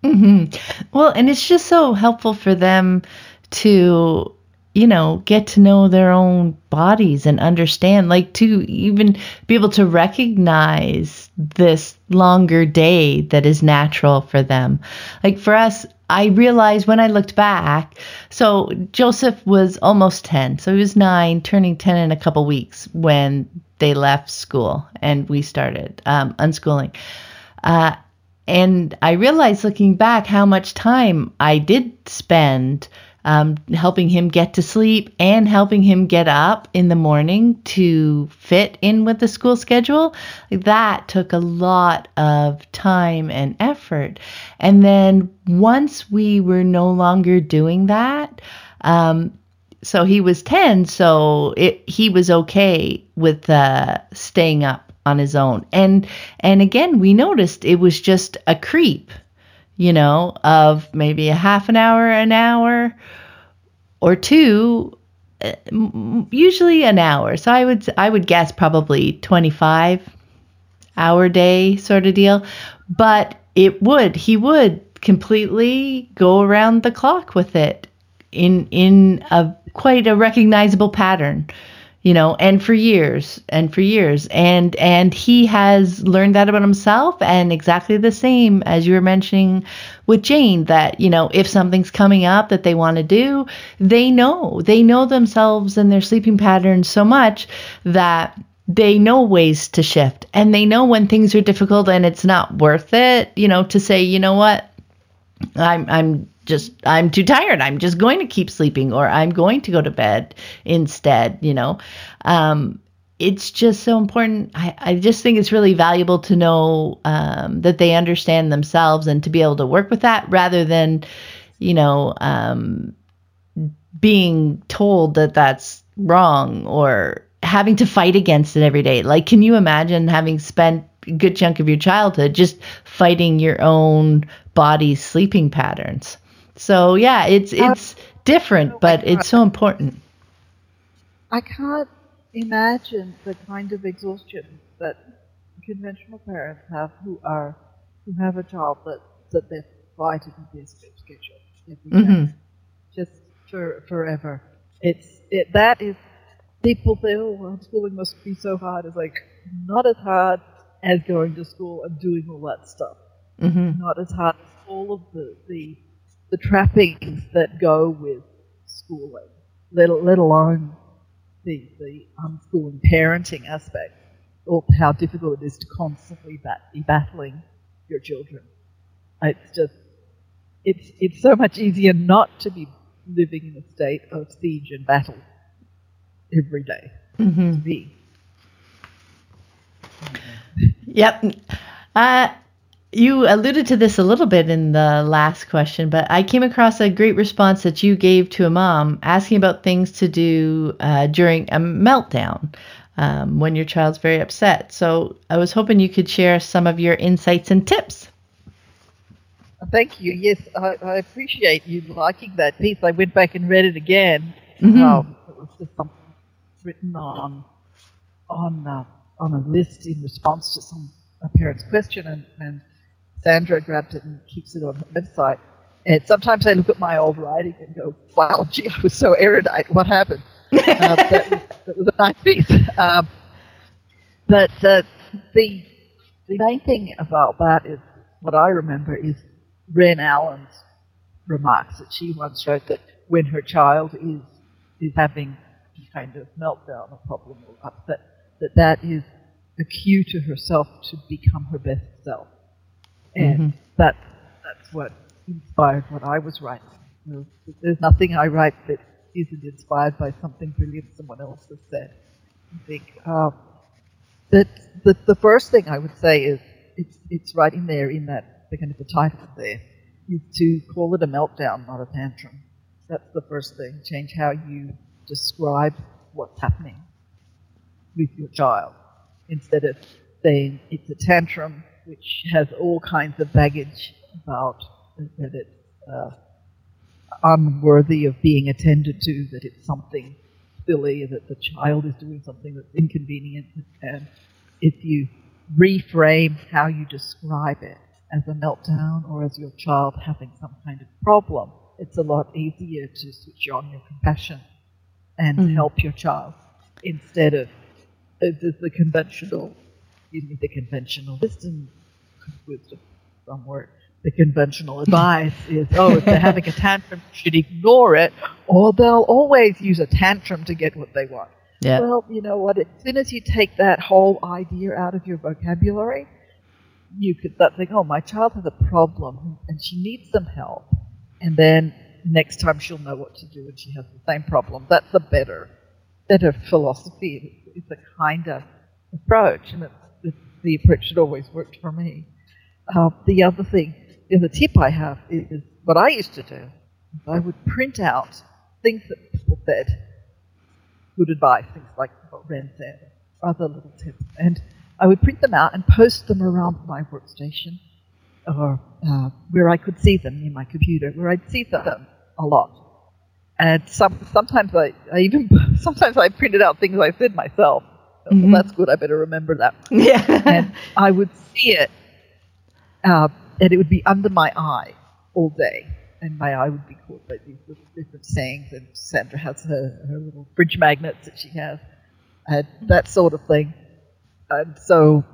Mm-hmm. Well, and it's just so helpful for them to you know, get to know their own bodies and understand, like to even be able to recognize this longer day that is natural for them. Like for us, I realized when I looked back, so Joseph was almost 10. So he was nine, turning 10 in a couple weeks when they left school and we started um, unschooling. Uh, and I realized looking back how much time I did spend um, helping him get to sleep and helping him get up in the morning to fit in with the school schedule. That took a lot of time and effort. And then once we were no longer doing that, um, so he was 10, so it, he was okay with uh, staying up on his own. And and again, we noticed it was just a creep you know, of maybe a half an hour, an hour, or two, uh, usually an hour. So I would I would guess probably 25 hour day sort of deal. But it would he would completely go around the clock with it in in a quite a recognizable pattern you know and for years and for years. And and he has learned that about himself and exactly the same as you were mentioning with Jane that you know if something's coming up that they want to do they know. They know themselves and their sleeping patterns so much that they know ways to shift. And they know when things are difficult and it's not worth it you know to say you know what? I'm I'm just I'm too tired. I'm just going to keep sleeping or I'm going to go to bed instead, you know. Um, it's just so important. I, I just think it's really valuable to know um, that they understand themselves and to be able to work with that rather than, you know, um, being told that that's wrong or having to fight against it every day. Like, can you imagine having spent a good chunk of your childhood just fighting your own body's sleeping patterns? So yeah, it's it's different, but it's so important. I can't imagine the kind of exhaustion that conventional parents have who are who have a child that that they're fighting their schedule every day, mm-hmm. just for forever. It's it that is people say, oh, homeschooling must be so hard. It's like not as hard as going to school and doing all that stuff. Mm-hmm. Not as hard as all of the, the the trappings that go with schooling, let, let alone the the unschooling parenting aspect, or how difficult it is to constantly bat, be battling your children. It's just it's it's so much easier not to be living in a state of siege and battle every day. Mm-hmm. Yep. Uh, you alluded to this a little bit in the last question, but I came across a great response that you gave to a mom asking about things to do uh, during a meltdown um, when your child's very upset. So I was hoping you could share some of your insights and tips. Thank you. Yes, I, I appreciate you liking that piece. I went back and read it again. Mm-hmm. Um, it was just something written on on uh, on a list in response to some a parent's question, and, and Sandra grabbed it and keeps it on her website. And sometimes I look at my old writing and go, "Wow, gee, I was so erudite. What happened?" uh, that, was, that, was, a nice piece. Um, but uh, the the main thing about that is what I remember is Ren Allen's remarks that she once wrote that when her child is is having kind of meltdown or problem or upset, that that is a cue to herself to become her best self. And mm-hmm. that, that's what inspired what I was writing. You know, there's nothing I write that isn't inspired by something brilliant someone else has said. I think um, that the, the first thing I would say is it's, it's right in there in that the kind of the title there is to call it a meltdown, not a tantrum. That's the first thing. Change how you describe what's happening with your child instead of saying it's a tantrum, which has all kinds of baggage about that it's uh, unworthy of being attended to, that it's something silly, that the child is doing something that's inconvenient. And if you reframe how you describe it as a meltdown or as your child having some kind of problem, it's a lot easier to switch on your compassion and mm. help your child instead of the, the conventional, me, the conventional wisdom, wisdom, word. The conventional advice is, oh, if they're having a tantrum, you should ignore it, or they'll always use a tantrum to get what they want. Yeah. Well, you know what? As soon as you take that whole idea out of your vocabulary, you could start thinking, oh, my child has a problem and she needs some help. And then next time she'll know what to do when she has the same problem. That's a better, better philosophy. It's a kinder approach, and it's the approach that always worked for me. Uh, the other thing, the other tip I have is, what I used to do. I would print out things that people said, good advice, things like what Ren said, other little tips, and I would print them out and post them around my workstation or uh, where I could see them in my computer, where I'd see them a lot. And some, sometimes I, I even sometimes I printed out things I said myself. Mm-hmm. Well, that's good. I better remember that. Yeah. and I would see it, uh, and it would be under my eye all day, and my eye would be caught by these little different sayings. And Sandra has her, her little fridge magnets that she has, and that sort of thing. And so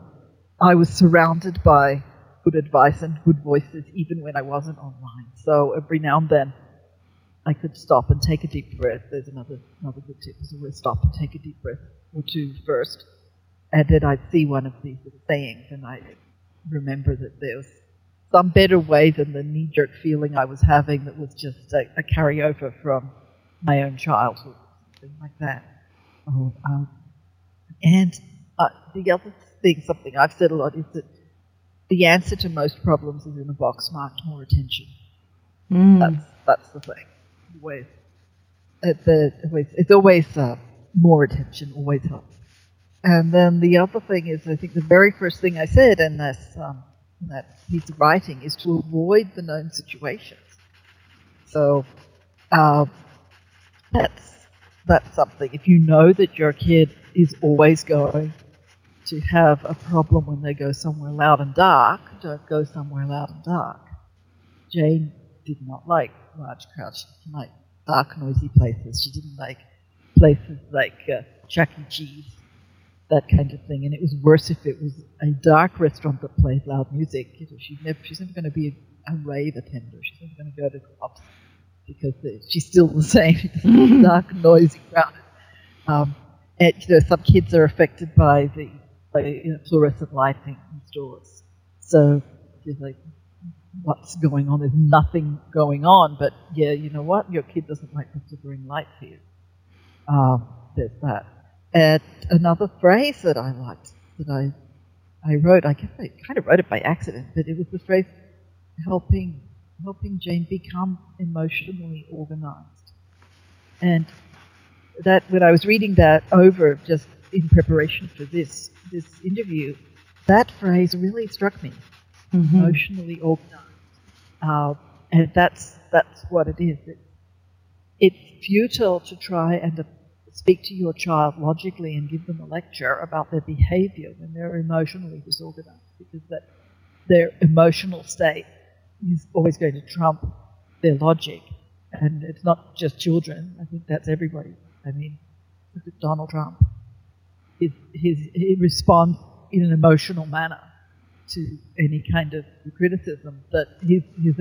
I was surrounded by good advice and good voices even when I wasn't online. So every now and then I could stop and take a deep breath. There's another another good tip is always stop and take a deep breath or two first. And then I'd see one of these sayings and I remember that there was some better way than the knee jerk feeling I was having that was just a, a carryover from my own childhood, something like that. Oh, um, and uh, the other thing, something I've said a lot, is that the answer to most problems is in a box marked more attention. Mm. That's that's the thing. Always, it's, always, it's always uh, more attention. Always helps. And then the other thing is, I think the very first thing I said in this um, in that piece of writing is to avoid the known situations. So uh, that's that's something. If you know that your kid is always going to have a problem when they go somewhere loud and dark, don't go somewhere loud and dark. Jane did not like large crowds. She didn't like dark, noisy places. She didn't like places like uh, Chuck E. Cheese, that kind of thing. And it was worse if it was a dark restaurant that played loud music. You know, she's never, she's never going to be a, a rave attender. She's never going to go to clubs because she's still the same. dark, noisy, crowded. Um, and, you know, some kids are affected by the by, you know, fluorescent lighting in stores. So she's like, what's going on? There's nothing going on, but yeah, you know what? Your kid doesn't like the flickering lights here. Um, there's that. And another phrase that I liked that I I wrote, I guess I kind of wrote it by accident, but it was the phrase helping helping Jane become emotionally organized. And that when I was reading that over just in preparation for this this interview, that phrase really struck me. Mm-hmm. Emotionally organized. Uh, and that's that's what it is. It, it's futile to try and speak to your child logically and give them a lecture about their behavior when they're emotionally disorganized because that their emotional state is always going to trump their logic. And it's not just children. I think that's everybody. I mean, Donald Trump. His, his, he responds in an emotional manner to any kind of criticism that his, his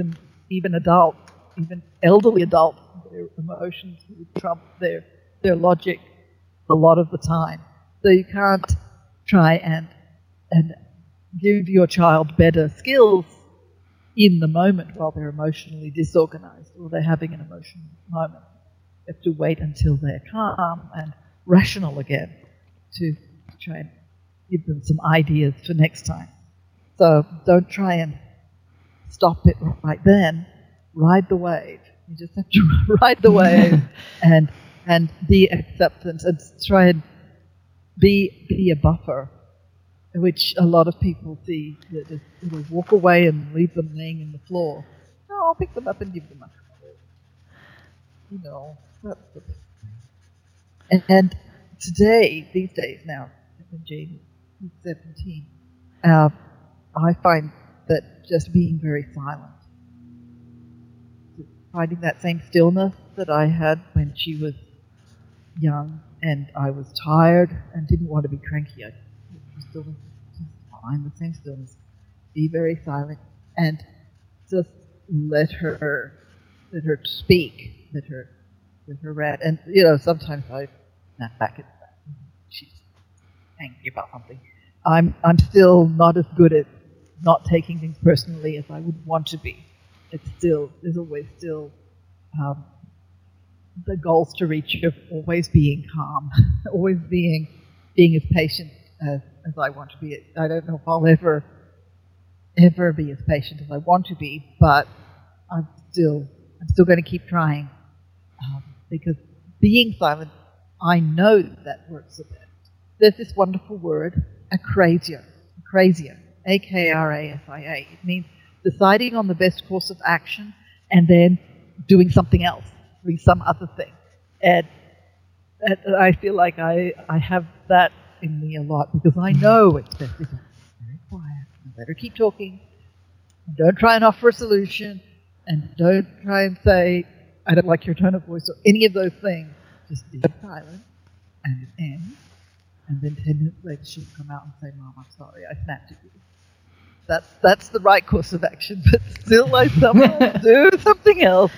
even adults, even elderly adults, their emotions trump their, their logic a lot of the time. So you can't try and, and give your child better skills in the moment while they're emotionally disorganized or they're having an emotional moment. You have to wait until they're calm and rational again to try and give them some ideas for next time. So don't try and stop it right then. Ride the wave. You just have to ride the wave and and be acceptance and try and be be a buffer, which a lot of people see. That just you walk away and leave them laying in the floor. No, I'll pick them up and give them a. You know, that's the. And, and today, these days now, Jane is 17, uh, I find that just being very silent, finding that same stillness that I had when she was young and I was tired and didn't want to be cranky. I still find the same stillness, be very silent, and just let her let her speak, let her let her rant. And you know, sometimes I snap back at. She's angry about something. I'm I'm still not as good at not taking things personally as I would want to be. It's still, there's always still um, the goals to reach of always being calm, always being being as patient as, as I want to be. I don't know if I'll ever ever be as patient as I want to be, but I'm still I'm still going to keep trying um, because being silent, I know that works a bit. There's this wonderful word, akrasia, akrasia, a K R A S I A. It means deciding on the best course of action and then doing something else, doing some other thing. And, and I feel like I, I have that in me a lot because I know it's best be very quiet let her keep talking. Don't try and offer a solution and don't try and say, I don't like your tone of voice or any of those things. Just be silent and it ends. And then 10 minutes later, she'll come out and say, Mom, I'm sorry, I snapped at you. That's that's the right course of action, but still, like someone do something else.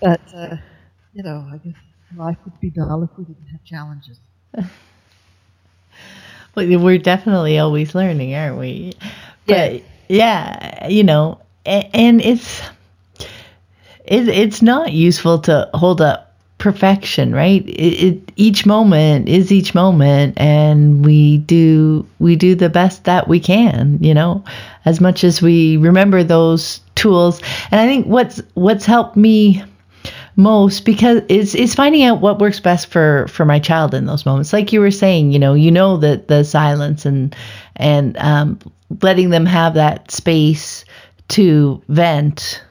But uh, you know, I guess life would be dull if we didn't have challenges. well, we're definitely always learning, aren't we? Yeah. But yeah, you know, and, and it's it, it's not useful to hold up perfection, right? It, it, each moment is each moment, and we do we do the best that we can, you know, as much as we remember those tools. And I think what's what's helped me most because it's it's finding out what works best for for my child in those moments. Like you were saying, you know, you know that the silence and and um, letting them have that space to vent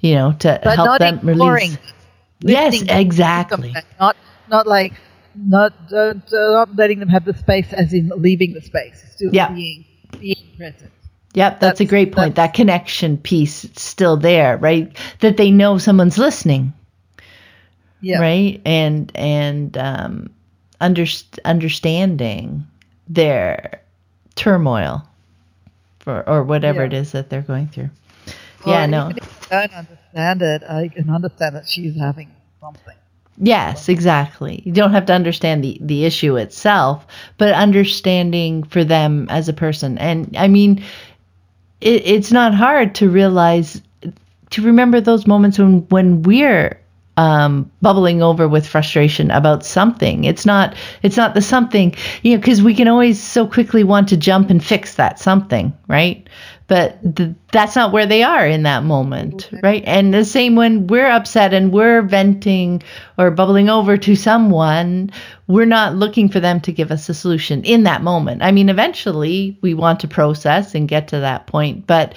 you know, to but help them ignoring. release. Yes, exactly. Not not like not uh, not letting them have the space as in leaving the space. Still Yeah. being being present. Yep, that's, a great point. That connection piece is still there, right? That they know someone's listening, Yeah. right? And and um, under, understanding their turmoil, for or whatever Yeah. it is that they're going through. Or yeah, no. Even if I don't understand it, I can understand that she's having something. Yes, exactly. You don't have to understand the, the issue itself, but understanding for them as a person. And I mean, it, it's not hard to realize, to remember those moments when, when we're um, bubbling over with frustration about something. It's not, it's not the something, you know, because we can always so quickly want to jump and fix that something, right? But th- that's not where they are in that moment, right? And the same when we're upset and we're venting or bubbling over to someone, we're not looking for them to give us a solution in that moment. I mean, eventually we want to process and get to that point, but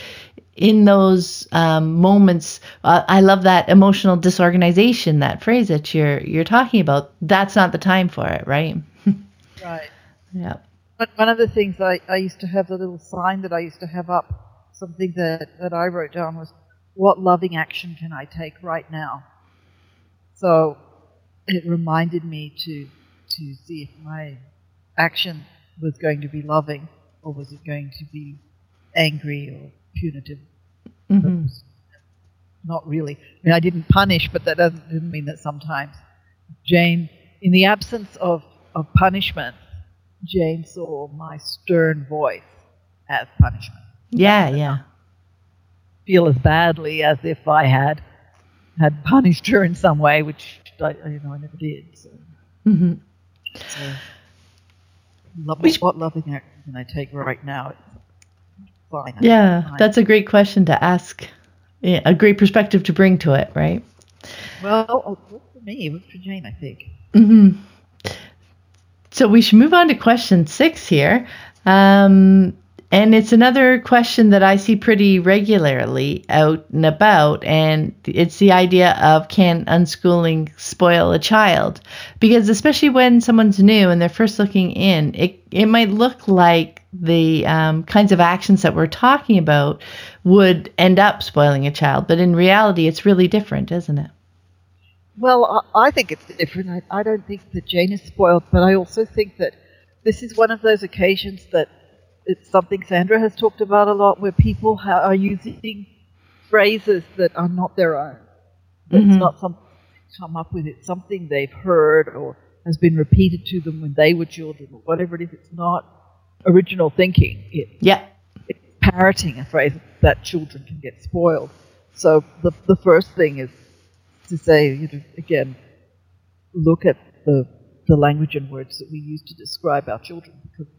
in those um, moments, uh, I love that emotional disorganization, that phrase that you're you're talking about. That's not the time for it, right? Right. yeah. But one of the things I, I used to have the little sign that I used to have up, something that, that I wrote down was, what loving action can I take right now? So it reminded me to to see if my action was going to be loving or was it going to be angry or punitive. hmm Not really. I mean, I didn't punish, but that doesn't didn't mean that sometimes Jane, in the absence of, of punishment, Jane saw my stern voice as punishment. Yeah, yeah. Feel as badly as if I had had punished her in some way, which I, you know I never did. So, hmm so love, Which- what loving action can I take right now? Fine. Yeah, Fine. that's a great question to ask. Yeah, a great perspective to bring to it, right? well. Oh, for me. It worked for Jane, I think. hmm So we should move on to question six here. Um, and it's another question that I see pretty regularly out and about. And it's the idea of can unschooling spoil a child? Because especially when someone's new and they're first looking in, it, it might look like the um, kinds of actions that we're talking about would end up spoiling a child. But in reality, it's really different, isn't it? Well, I, I think it's different. I, I don't think that Jane is spoiled, but I also think that this is one of those occasions that it's something Sandra has talked about a lot, where people ha- are using phrases that are not their own. It's Mhm. not something come up with. It's something they've heard or has been repeated to them when they were children or whatever it is. It's not original thinking. It, Yeah. it's parroting a phrase that children can get spoiled. So the the first thing is to say, you know, again, look at the the language and words that we use to describe our children because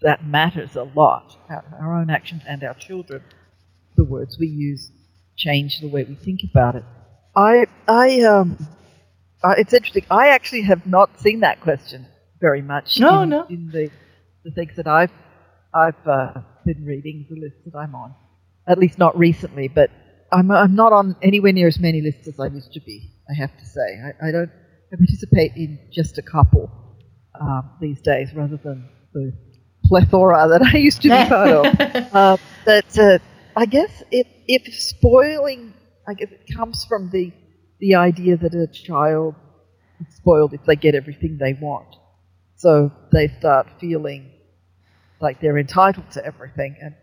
that matters a lot. Our, our own actions and our children, the words we use change the way we think about it. I I um, uh, it's interesting. I actually have not seen that question very much. No, in, no. in the the things that I've I've uh, been reading, the list that I'm on. At least not recently, but I'm I'm not on anywhere near as many lists as I used to be. I have to say, I, I don't I participate in just a couple um, these days, rather than the plethora that I used to be part of. Uh, that uh, I guess if if spoiling, I guess it comes from the the idea that a child is spoiled if they get everything they want, so they start feeling like they're entitled to everything, and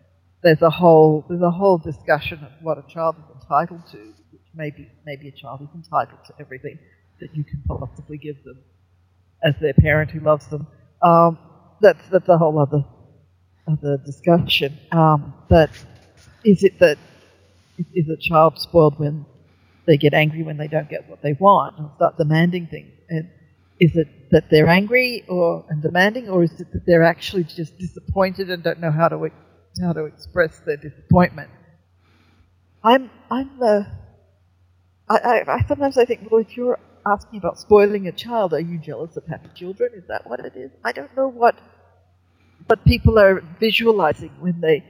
there's a whole there's a whole discussion of what a child is entitled to, which maybe maybe a child is entitled to everything that you can possibly give them as their parent who loves them. Um, that's that's a whole other other discussion. Um, but is it that is- a child spoiled when they get angry when they don't get what they want and start demanding things? And is it that they're angry or and demanding, or is it that they're actually just disappointed and don't know how to how to express their disappointment? I'm I'm uh, I, I, I sometimes I think, well, if you're asking about spoiling a child, are you jealous of happy children? Is that what it is? I don't know what what people are visualizing when they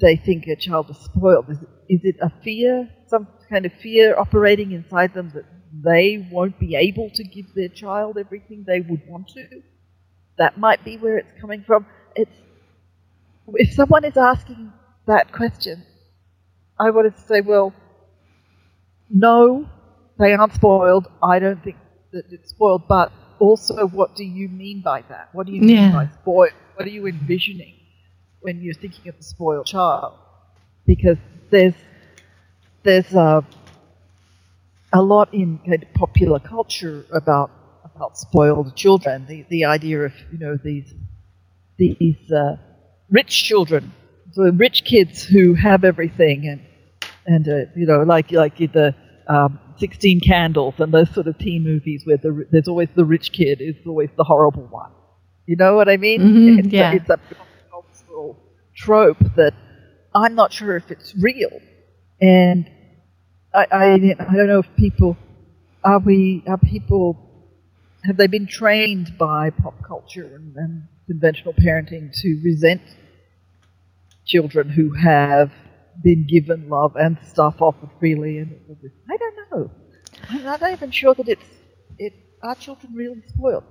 they think a child is spoiled? Is is it a fear, some kind of fear operating inside them that they won't be able to give their child everything they would want to? That might be where it's coming from. It's if someone is asking that question, I wanted to say, well, no, they aren't spoiled. I don't think that it's spoiled, but also, what do you mean by that? What do you mean Yeah. by spoiled? What are you envisioning when you're thinking of a spoiled child? Because there's there's a a lot in kind of popular culture about about spoiled children. The the idea of you know these these uh, rich children, the rich kids who have everything, and and uh, you know like like the um, Sixteen Candles and those sort of teen movies where the, there's always the rich kid is always the horrible one. You know what I mean? Mhm, it's, yeah. a, it's a cultural trope that I'm not sure if it's real, and I, I I don't know if people are we are people have they been trained by pop culture and, and conventional parenting to resent children who have been given love and stuff offered freely and? I don't know. I'm not even sure that it's it are children really spoiled.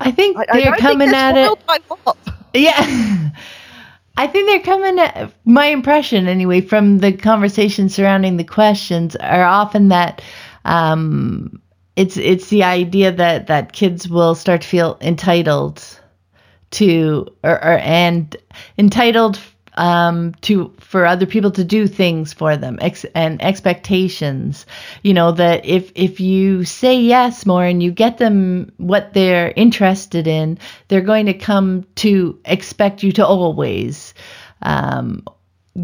I think I, I they're don't coming think at it. by love. Yeah. I think they're coming at my impression anyway from the conversation surrounding the questions are often that um, it's it's the idea that that kids will start to feel entitled to or, or and entitled um, to for other people to do things for them ex- and expectations. You know that if if you say yes more and you get them what they're interested in, they're going to come to expect you to always um,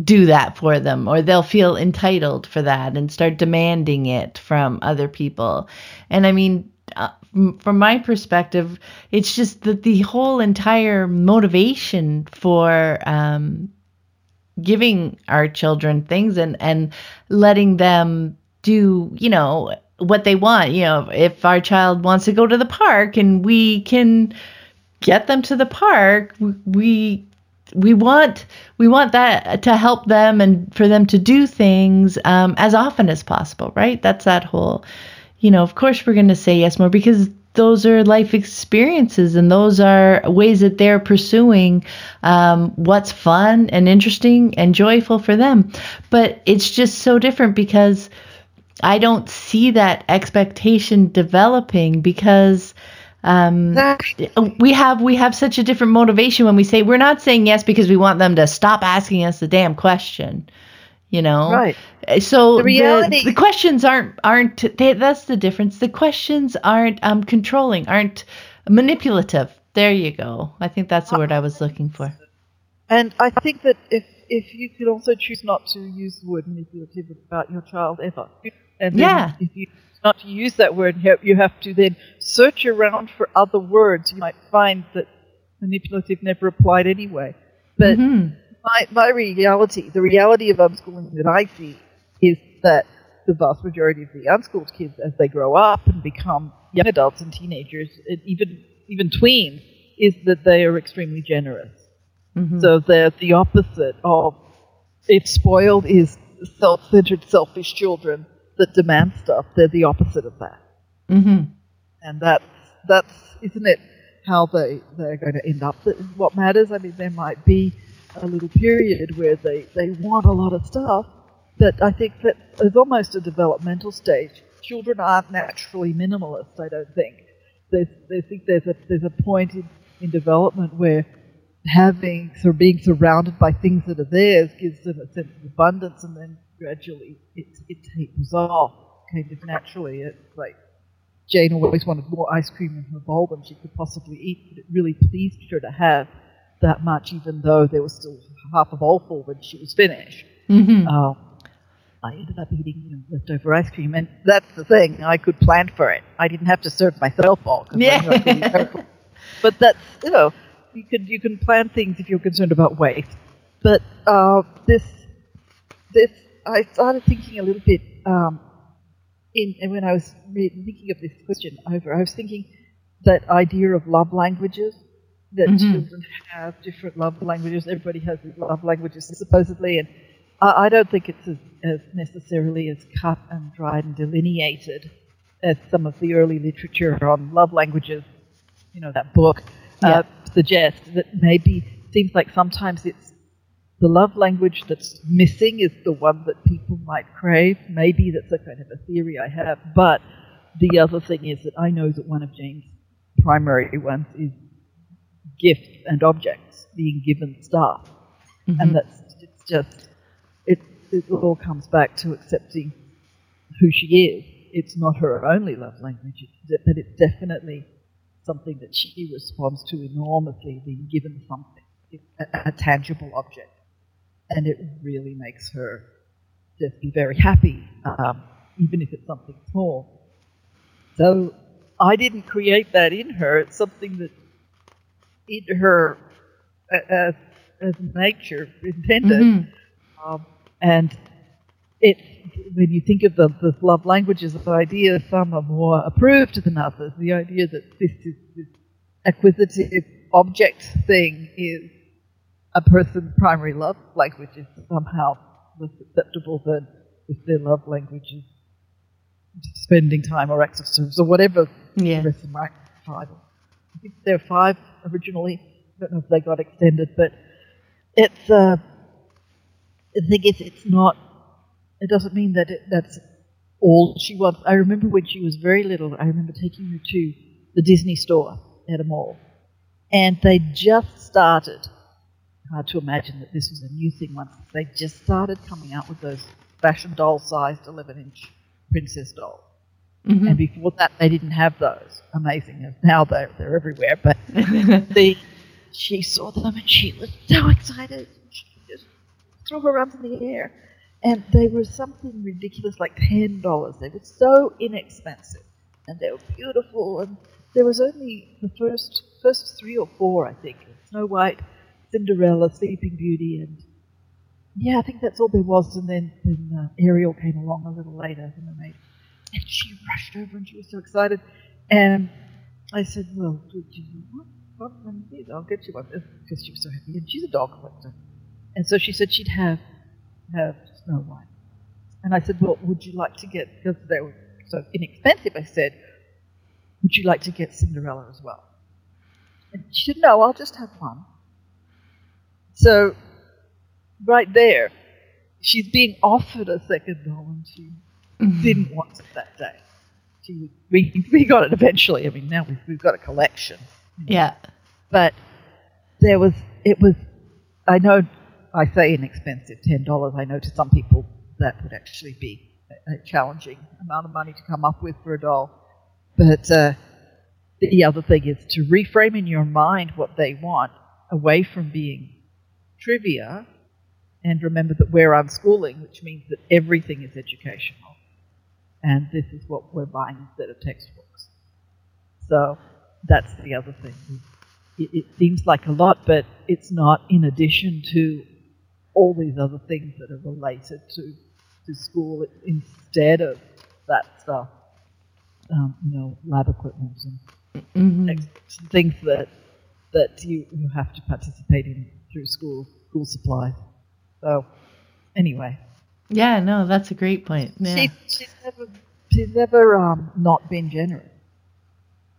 do that for them, or they'll feel entitled for that and start demanding it from other people. And I mean. Uh, from my perspective, it's just that the whole entire motivation for um, giving our children things and and letting them do you know what they want. You know if our child wants to go to the park and we can get them to the park we we want we want that to help them and for them to do things um, as often as possible right? That's that whole you know of course we're going to say yes more because those are life experiences and those are ways that they're pursuing um, what's fun and interesting and joyful for them. But it's just so different because i don't see that expectation developing because um, we have we have such a different motivation when we say we're not saying yes because we want them to stop asking us the damn question you know Right. so The the, reality- the questions aren't aren't they, that's the difference the questions aren't um controlling aren't manipulative there you go i think that's the word i was looking for And I think that if if you could also choose not to use the word manipulative about your child ever, and Yeah. if you choose not to use that word, you have- you have to then search around for other words. You might find that manipulative never applied anyway. But Mhm. My my reality, the reality of unschooling that I see, is that the vast majority of the unschooled kids, as they grow up and become young adults and teenagers, and even even tweens, is that they are extremely generous. Mhm. So they're the opposite of if spoiled is self-centered, selfish children that demand stuff. They're the opposite of that, Mhm. and that's that's isn't it how they they're going to end up? That is what matters. I mean, there might be a little period where they they want a lot of stuff, but I think that is almost a developmental stage. Children aren't naturally minimalist. I don't think. I think there's a there's a point in, in development where having or being surrounded by things that are theirs gives them a sense of abundance, and then gradually it it tapers off, kind of naturally. It's like Jane always wanted more ice cream in her bowl than she could possibly eat, but it really pleased her to have that much, even though there was still half a bowl full when she was finished. Mhm. Um, I ended up eating you know, leftover ice cream, and that's the thing. I could plan for it. I didn't have to serve myself all. I knew I could eat Yeah. but that's you know you can you can plan things if you're concerned about waste. But uh, this this I started thinking a little bit um, in and when I was re- thinking of this question over. I was thinking that idea of love languages that mm-hmm. children have different love languages. Everybody has love languages supposedly, and I, I don't think it's as, as, necessarily as cut and dried and delineated as some of the early literature on love languages. You know that book uh, yeah. uh, suggests that maybe seems like sometimes it's the love language that's missing is the one that people might crave. Maybe that's a kind of a theory I have, but the other thing is that I know that one of Jane's primary ones is gifts and objects, being given stuff. Mm-hmm. And that's it's just it it all comes back to accepting who she is. It's not her only love language, but it's definitely something that she responds to enormously, being given something, a, a tangible object. And it really makes her just be very happy, um, even if it's something small. So I didn't create that in her. It's something that in her as, as nature intended. Mm-hmm. Um, and it, when you think of the, the love languages, the idea some are more approved than others. The idea that this is this acquisitive object thing is a person's primary love language is somehow less acceptable than if their love language is spending time or acts of service or whatever yeah. the rest of my. I think there are five originally. I don't know if they got extended, but it's. Uh, the thing is, it's not. It doesn't mean that it, that's all she wants. I remember when she was very little. I remember taking her to the Disney store at a mall, and they just started. Hard to imagine that this was a new thing once. They just started coming out with those fashion doll-sized 11-inch princess dolls. Mm-hmm. And before that, they didn't have those. Amazing. Now they're, they're everywhere. But the, she saw them and she was so excited. She just threw her arms in the air. And they were something ridiculous, like $10. They were so inexpensive. And they were beautiful. And there was only the first, first three or four, I think. Snow White, Cinderella, Sleeping Beauty, and yeah, I think that's all there was. And then, then uh, Ariel came along a little later, the mermaid. And she rushed over and she was so excited. And I said, Well, do you want one? I'll get you one. Because she was so happy. And she's a dog collector. And so she said she'd have, have Snow White. And I said, Well, would you like to get, because they were so inexpensive, I said, Would you like to get Cinderella as well? And she said, No, I'll just have one. So, right there, she's being offered a second doll and she. didn't want it that day. She, we, we got it eventually. I mean, now we've, we've got a collection. Yeah. But there was, it was, I know I say inexpensive, $10. I know to some people that would actually be a, a challenging amount of money to come up with for a doll. But uh, the other thing is to reframe in your mind what they want away from being trivia and remember that we're unschooling, which means that everything is educational and this is what we're buying instead of textbooks. So that's the other thing. It, it, seems like a lot, but it's not in addition to all these other things that are related to, to school instead of that stuff. Um, you know, lab equipment and mm-hmm. things that that you, you have to participate in through school school supplies. So anyway, yeah, no, that's a great point. Yeah. She, she's never, she's never um, not been generous,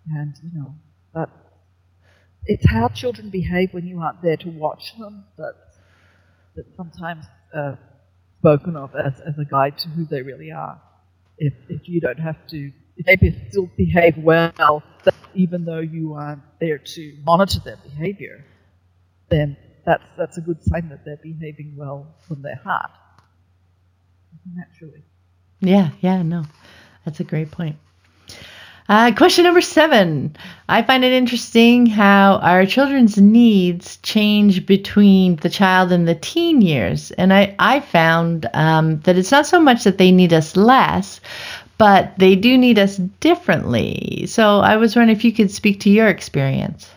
and you know but it's how children behave when you aren't there to watch them. That that sometimes uh, spoken of as, as a guide to who they really are. If if you don't have to, if they still behave well, even though you aren't there to monitor their behavior, then that's that's a good sign that they're behaving well from their heart naturally. Yeah, yeah, no, that's a great point. Uh, question number seven. I find it interesting how our children's needs change between the child and the teen years. And I, I found um, that it's not so much that they need us less, but they do need us differently. So I was wondering if you could speak to your experience.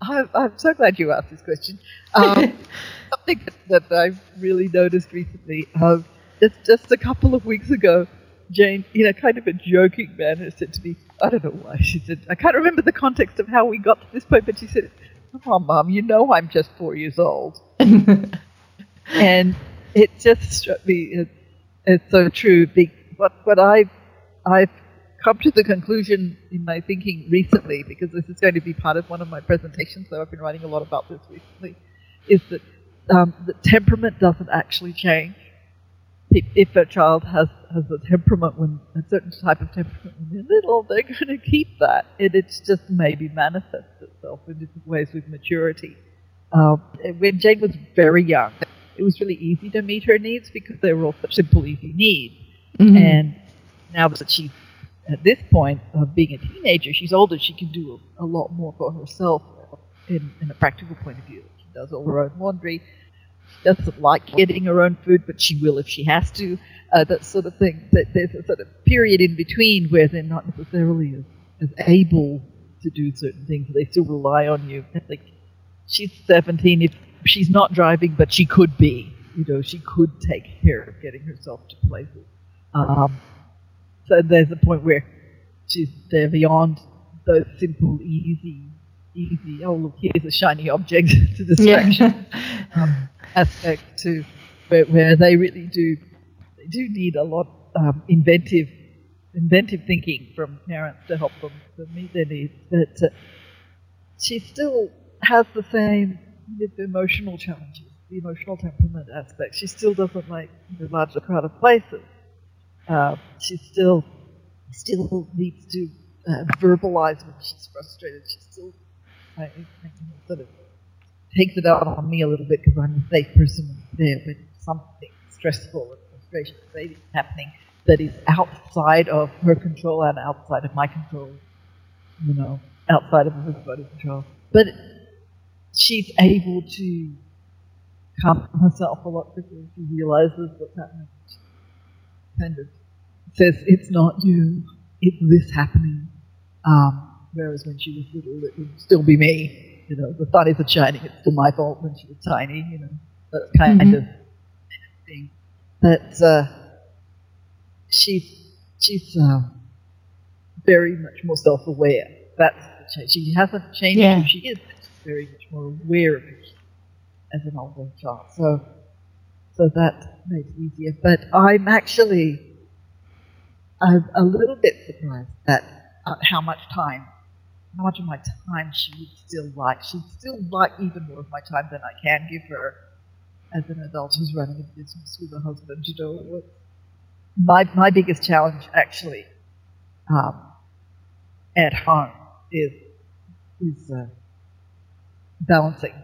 I'm, I'm so glad you asked this question. Um, something that, that, I've really noticed recently. Um, just, just a couple of weeks ago, Jane, in a kind of a joking manner, said to me, I don't know why, she said, I can't remember the context of how we got to this point, but she said, come on, mom, you know I'm just four years old. and it just struck me. It, it's so true. What what I I've come to the conclusion in my thinking recently, because this is going to be part of one of my presentations, so I've been writing a lot about this recently, is that um, the temperament doesn't actually change. If, a child has, has a temperament, when a certain type of temperament when they're little, they're going to keep that. And it's just maybe manifests itself in different ways with maturity. Um, when Jane was very young, it was really easy to meet her needs because they were all such simple, easy needs. Mm-hmm. And now that she's at this point of being a teenager, she's older, she can do a, a lot more for herself in, in, a practical point of view. She does all her own laundry. Doesn't like getting her own food, but she will if she has to. Uh, that sort of thing. That there's a sort of period in between where they're not necessarily as, as able to do certain things. They still rely on you. Like she's 17. If she's not driving, but she could be. You know, she could take care of getting herself to places. Um, so there's a point where she's there beyond those simple, easy, easy. Oh look, here's a shiny object to distraction yeah. um, aspect to where, where, they really do they do need a lot um, inventive inventive thinking from parents to help them to meet their needs. But uh, she still has the same emotional challenges, the emotional temperament aspect. She still doesn't like the larger crowded places. Uh, she still still needs to uh, verbalize when she's frustrated. She still uh, sort of takes it out on me a little bit because I'm the safe person there when something stressful and frustration is happening that is outside of her control and outside of my control. You know, outside of everybody's control. But she's able to calm herself a lot quicker. She realizes what's happening. She kind of says, It's not you, it's this happening. Um, whereas when she was little, it would still be me. You know, the sun isn't shining, it's still my fault when she was tiny, you know, that kind mm-hmm. of thing. But uh, she's, she's uh, very much more self aware. That's the change. She hasn't changed yeah. who she is, very much more aware of it as an older child. So, so that makes it easier. But I'm actually a, a little bit surprised at uh, how much time, much of my time she would still like. She'd still like even more of my time than I can give her as an adult who's running a business with a husband. You know, my my biggest challenge actually um, at home is is uh, balancing.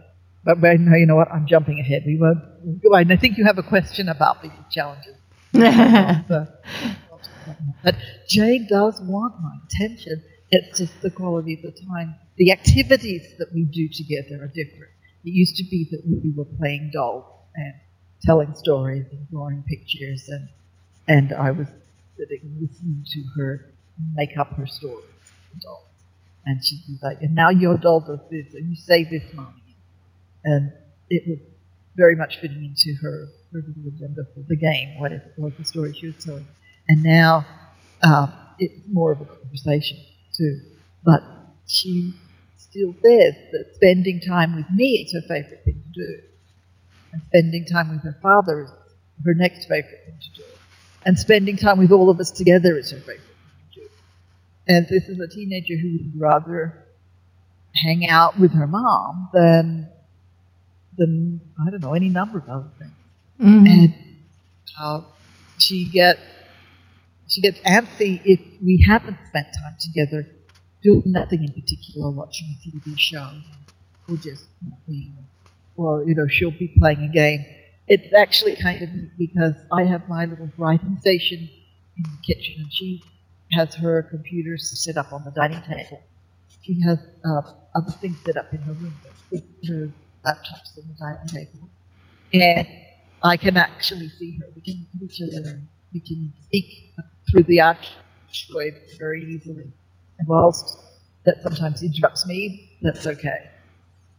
But no, you know what? I'm jumping ahead. We won't. I think you have a question about these challenges. but Jane does want my attention. It's just the quality of the time. The activities that we do together are different. It used to be that we were playing dolls and telling stories and drawing pictures, and and I was sitting listening to her make up her stories. Dolls. And she'd be like, and now your doll does this, and you say this, mommy. And it was very much fitting into her, her little agenda for the game, whatever was, the story she was telling. And now um, it's more of a conversation, But she still says that spending time with me is her favorite thing to do. And spending time with her father is her next favorite thing to do. And spending time with all of us together is her favorite thing to do. and this is a teenager who would rather hang out with her mom than, than I don't know, any number of other things. Mm-hmm. And uh, she gets she gets antsy if we haven't spent time together doing nothing in particular, watching a TV show, or just nothing, or you know, she'll be playing a game. It's actually kind of because I have my little writing station in the kitchen, and she has her computers set up on the dining table. She has uh, other things set up in her room, her laptops on the dining table. And I can actually see her. We can meet each other. We can speak through the archway very easily. And whilst that sometimes interrupts me, that's okay.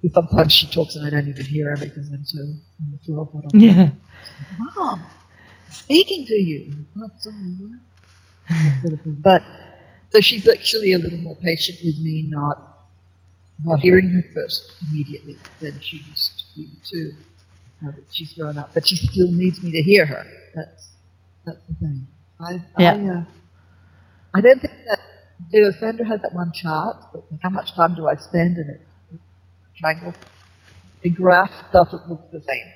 Because sometimes she talks and I don't even hear her because I'm so on the floor. Yeah. Mom, speaking to you. But so she's actually a little more patient with me, not about hearing her first immediately. Then she used to be too. Now that she's grown up, but she still needs me to hear her. That's that's the thing. I Yeah. I, uh, I don't think that you know, Sandra had that one chart, but how much time do I spend in it? Triangle. The graph doesn't look the same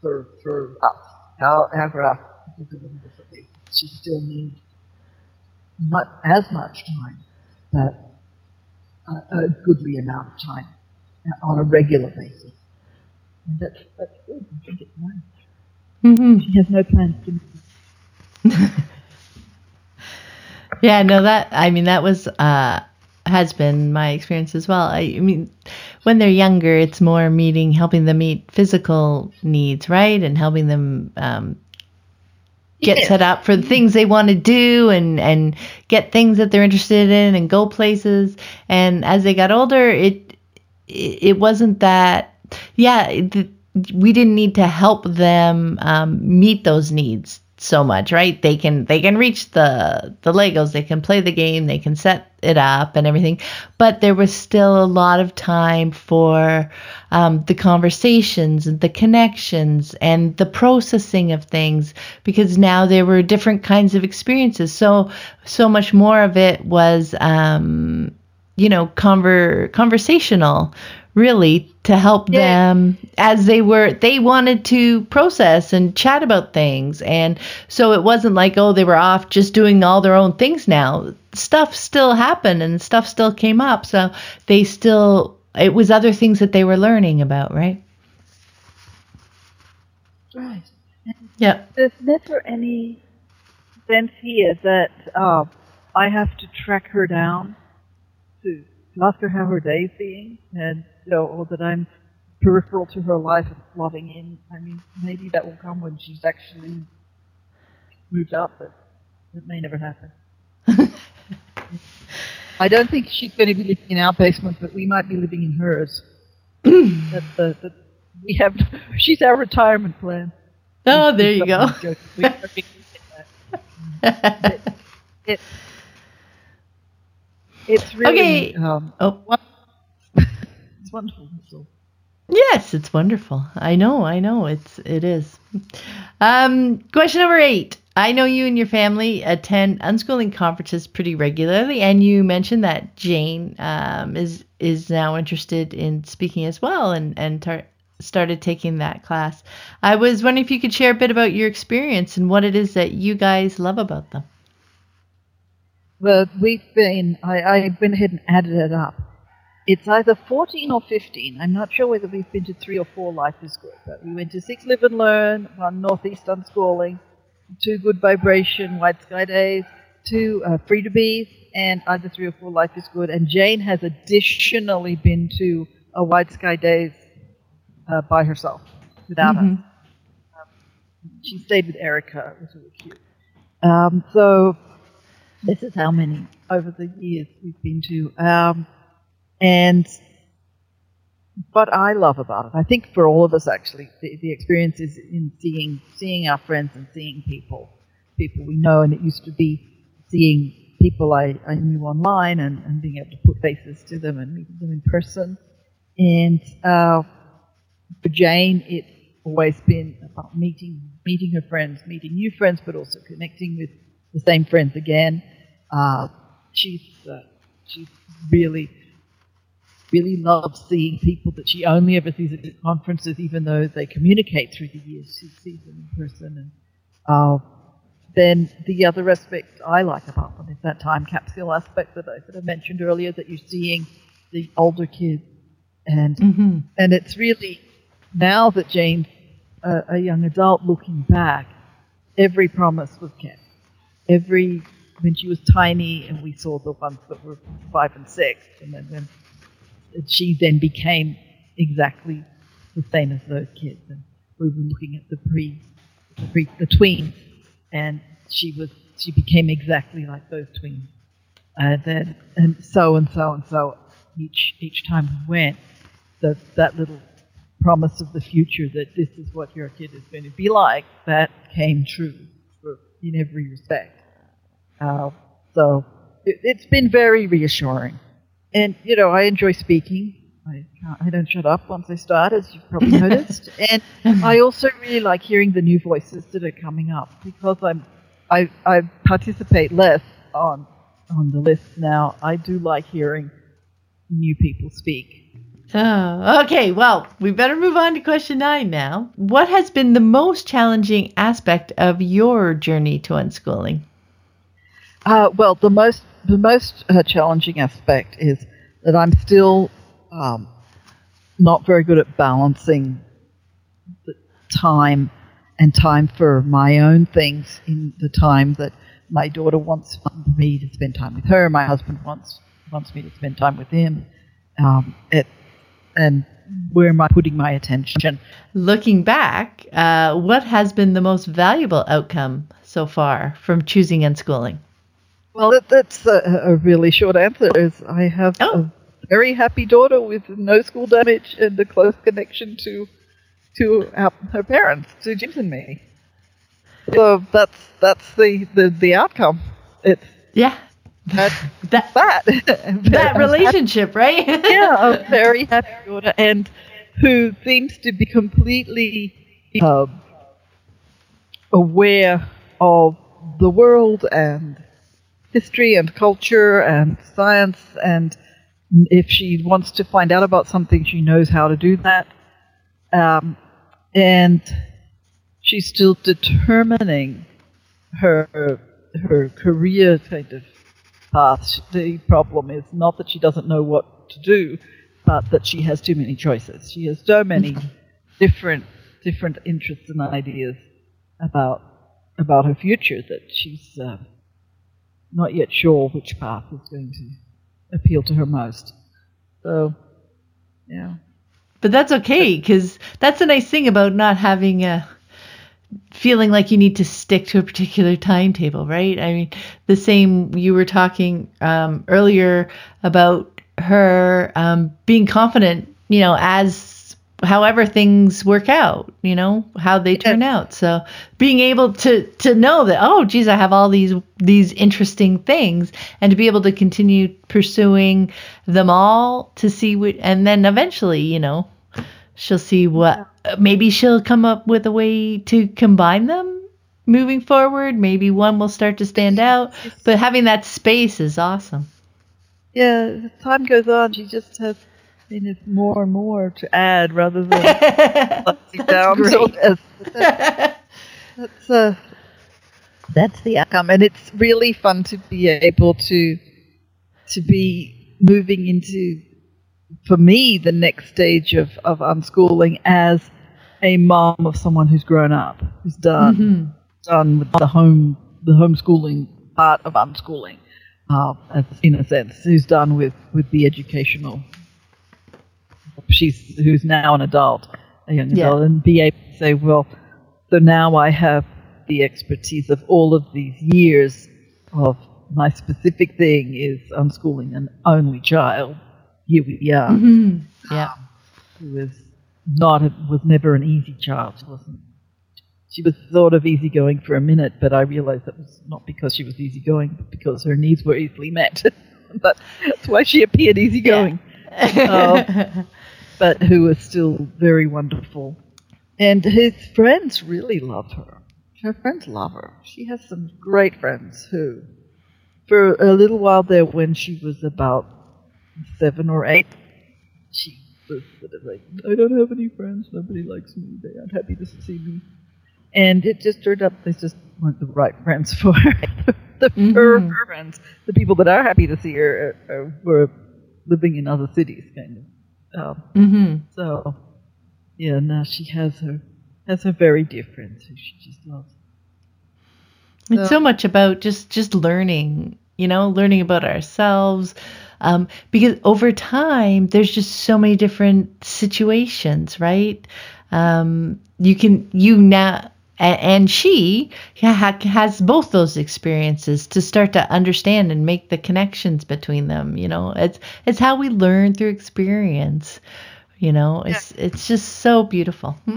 for for us. Our our graph looks a little differently. She still needs not as much time, but a, a goodly amount of time on a regular basis. And that's, that's good. I think it's nice. hmm She has no plans to Yeah, no, that I mean that was uh has been my experience as well. I, I mean, when they're younger, it's more meeting, helping them meet physical needs, right, and helping them um, get Yes. set up for the things they want to do and and get things that they're interested in and go places. And as they got older, it it, it wasn't that. Yeah, it, we didn't need to help them um, meet those needs so much, right? They can they can reach the the Legos, they can play the game, they can set it up and everything, but there was still a lot of time for um, the conversations and the connections and the processing of things because now there were different kinds of experiences. So so much more of it was. Um, you know, conver- conversational, really, to help Yeah. them as they were, they wanted to process and chat about things. And so it wasn't like, oh, they were off just doing all their own things now. Stuff still happened and stuff still came up. So they still, it was other things that they were learning about, right? Right. Yeah. There's never any sense here that uh, I have to track her down to, ask her how her day's being, and know, or that I'm peripheral to her life and slotting in. I mean, maybe that will come when she's actually moved up, but it may never happen. I don't think she's going to be living in our basement, but we might be living in hers. That's the, the, we have. She's our retirement plan. Oh, there you go. We are being that. It, it's really Okay. um, oh, it's wonderful. That's all. Yes, it's wonderful. I know, I know. It's it is. Um, question number eight. I know you and your family attend unschooling conferences pretty regularly, and you mentioned that Jane um, is is now interested in speaking as well, and and tar- started taking that class. I was wondering if you could share a bit about your experience and what it is that you guys love about them. Well, we've been. I, I went ahead and added it up. It's either 14 or 15. I'm not sure whether we've been to three or four Life is Good, but we went to Six Live and Learn, one Northeast Unschooling, two Good Vibration, White Sky Days, two uh, Free to Be, and either three or four Life is Good. And Jane has additionally been to a White Sky Days uh, by herself, without us. Um, she stayed with Erica. It was really cute. Um, so this is how many over the years we've been to. Um, and what I love about it, I think for all of us actually, the, the experience is in seeing seeing our friends and seeing people, people we know, and it used to be seeing people I, I knew online and, and being able to put faces to them and meeting them in person. And uh, for Jane, it's always been about meeting meeting her friends, meeting new friends, but also connecting with the same friends again. Uh, she's uh, she's really really loves seeing people that she only ever sees at conferences, even though they communicate through the years. She sees them in person. And uh, then the other aspect I like about them is that time capsule aspect that I, that I mentioned earlier, that you're seeing the older kids. And, Mm-hmm. and it's really, now that Jane's a, a young adult looking back, every promise was kept. Every, when she was tiny and we saw the ones that were five and six, and then when she then became exactly the same as those kids. And we were looking at the pre, the, pre, the tweens, and she was she became exactly like those tweens. And then and so and so and so each each time we went, the, that little promise of the future that this is what your kid is going to be like that came true for, in every respect. Uh, so it, it's been very reassuring. And, you know, I enjoy speaking. I can't, I don't shut up once I start, as you've probably noticed. and I also really like hearing the new voices that are coming up because I'm I I participate less on on the list now. I do like hearing new people speak. Oh, okay. Well, we better move on to question nine now. What has been the most challenging aspect of your journey to unschooling? Uh, well, the most the most uh, challenging aspect is that I'm still um, not very good at balancing the time and time for my own things in the time that my daughter wants me to spend time with her. My husband wants wants me to spend time with him. Um, it, and where am I putting my attention? Looking back, uh, what has been the most valuable outcome so far from choosing unschooling? Well, that, that's a, a, really short answer. Is I have oh. a very happy daughter with no school damage and a close connection to to our, her parents, to James and me. So that's that's the the, the outcome. It's yeah. That that that, that relationship, right? yeah, a very happy daughter, and who seems to be completely uh, aware of the world and history and culture and science and if she wants to find out about something, she knows how to do that. Um, and she's still determining her her career kind of path. The problem is not that she doesn't know what to do, but that she has too many choices. She has so many different different interests and ideas about about her future that she's uh, not yet sure which path is going to appeal to her most. So, yeah. But that's okay because that's a nice thing about not having a feeling like you need to stick to a particular timetable, right? I mean, the same you were talking um, earlier about her um, being confident, you know, as however things work out, you know, how they turn out. So being able to to know that oh geez, I have all these these interesting things and to be able to continue pursuing them all to see what and then eventually, you know, she'll see what maybe she'll come up with a way to combine them moving forward. Maybe one will start to stand out, but having that space is awesome. Yeah, time goes on, she just has and it's more and more to add rather than down. So that's, that's, uh, that's the outcome, and it's really fun to be able to to be moving into, for me, the next stage of of unschooling as a mom of someone who's grown up, who's done mm-hmm. done with the home the homeschooling part of unschooling, uh, in a sense, who's done with with the educational she's who's now an adult, a young yeah. adult, and be able to say, well, so now I have the expertise of all of these years of my specific thing is unschooling an only child. Here we are. Mm-hmm. Yeah, um, who was not a, was never an easy child. She wasn't. She was sort of easygoing for a minute, but I realized that was not because she was easygoing, but because her needs were easily met. but that's why she appeared easygoing. Yeah. uh, but who are still very wonderful. And his friends really love her. Her friends love her. She has some great friends who, for a little while there, when she was about seven or eight, she was sort of like, I don't have any friends. Nobody likes me. They aren't happy to see me. And it just turned up they just weren't the right friends for her. the, mm-hmm. her, her, friends, the people that are happy to see her, uh, uh, were living in other cities, kind of. Mm-hmm. So, yeah, now she has her has her very different who she just loves. It's so, so much about just just learning, you know, learning about ourselves. Um, because over time, there's just so many different situations, right? Um, you can you now and she has both those experiences to start to understand and make the connections between them you know it's it's how we learn through experience you know it's yeah. it's just so beautiful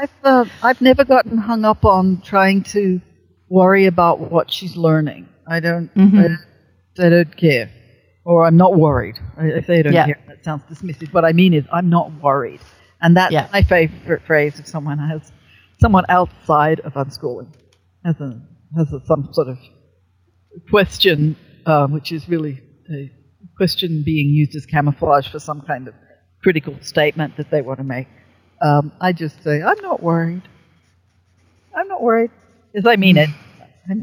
i've uh, i've never gotten hung up on trying to worry about what she's learning i don't mm-hmm. I, I, don't care or I'm not worried. I, I say I don't Yeah. care. That sounds dismissive. What I mean is I'm not worried, and that's Yeah. my favorite phrase if someone has someone outside of unschooling has a has a, some sort of question, um, which is really a question being used as camouflage for some kind of critical statement that they want to make. Um, I just say I'm not worried. I'm not worried, as I mean it.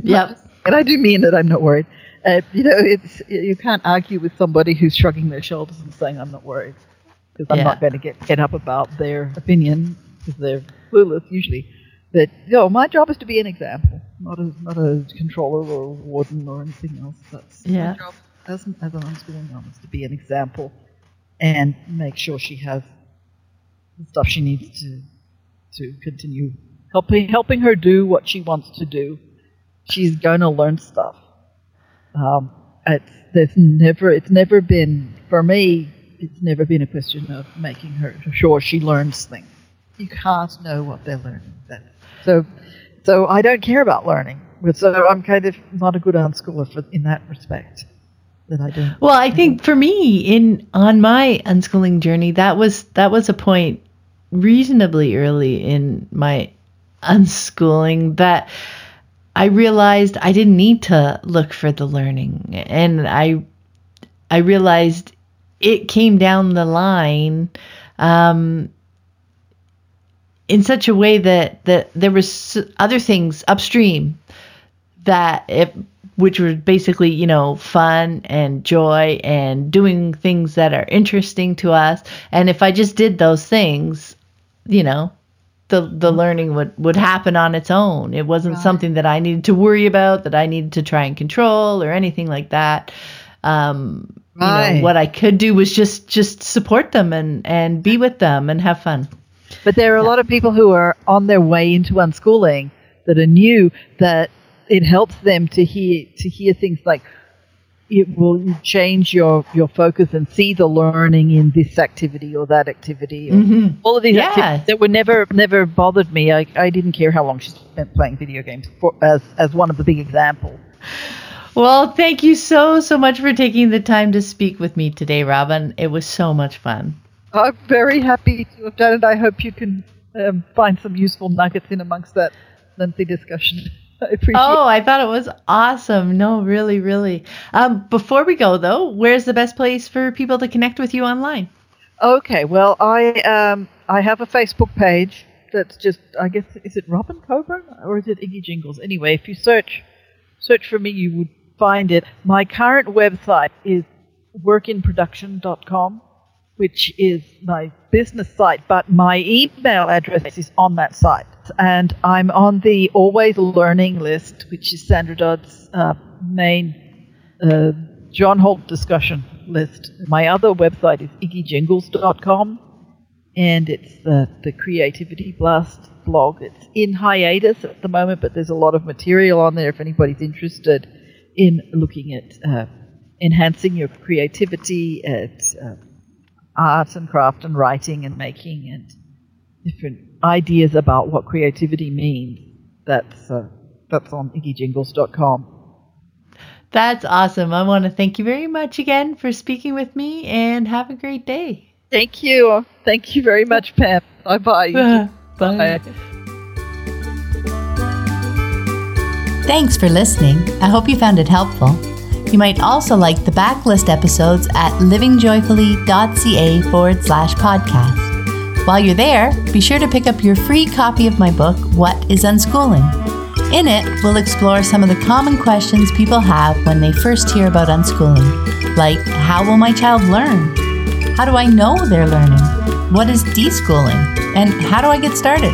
Yep. and I do mean that I'm not worried. Uh, you know, it's you can't argue with somebody who's shrugging their shoulders and saying I'm not worried because I'm Yeah. not going to get get up about their opinion because they're clueless usually. But know, my job is to be an example, not a not a controller or a warden or anything else. That's Yeah. my job as an, as an unschooling mom is to be an example and make sure she has the stuff she needs to to continue helping helping her do what she wants to do. She's going to learn stuff. Um, it's there's never it's never been for me. It's never been a question of making her sure she learns things. You can't know what they're learning. That, so, so I don't care about learning. So I'm kind of not a good unschooler for, in that respect. That I don't. Well, I think for me in on my unschooling journey, that was that was a point reasonably early in my unschooling that I realized I didn't need to look for the learning, and I I realized it came down the line um, in such a way that that there was other things upstream that it which were basically you know fun and joy and doing things that are interesting to us. And if i just did those things you know the the learning would would happen on its own. It wasn't Right. something that i needed to worry about that i needed to try and control or anything like that. Um you know what i could do was just just support them and and be with them and have fun But there are a lot of people who are on their way into unschooling that are new that it helps them to hear to hear things like it will change your, your focus and see the learning in this activity or that activity or Mhm. all of these Yeah. activities that were never never bothered me. I, I didn't care how long she spent playing video games for, as as one of the big examples. Well, thank you so, so much for taking the time to speak with me today, Robin. It was so much fun. I'm very happy to have done it. I hope you can um, find some useful nuggets in amongst that lengthy discussion. I appreciate Oh, I thought it was awesome. No, really, really. Um, before we go, though, where's the best place for people to connect with you online? Okay, well, I um, I have a Facebook page that's just I guess is it Robin Coburn or is it Iggy Jingles? Anyway, if you search search for me, you would find it. My current website is workinproduction.com, which is my business site, but my email address is on that site, and I'm on the Always Learning list, which is Sandra Dodd's uh, main uh, John Holt discussion list. My other website is iggyjingles.com, and it's the, the Creativity Blast blog. It's in hiatus at the moment, but there's a lot of material on there if anybody's interested in looking at uh, enhancing your creativity, at uh, art and craft and writing and making and different ideas about what creativity means. That's uh, that's on iggyjingles.com. That's awesome. I want to thank you very much again for speaking with me and have a great day. Thank you. Thank you very much, Pam. Bye bye. Bye. Thanks for listening. I hope you found it helpful. You might also like the backlist episodes at livingjoyfully.ca forward slash podcast. While you're there, be sure to pick up your free copy of my book, What is Unschooling? In it, we'll explore some of the common questions people have when they first hear about unschooling, like how will my child learn? How do I know they're learning? What is deschooling? And how do I get started?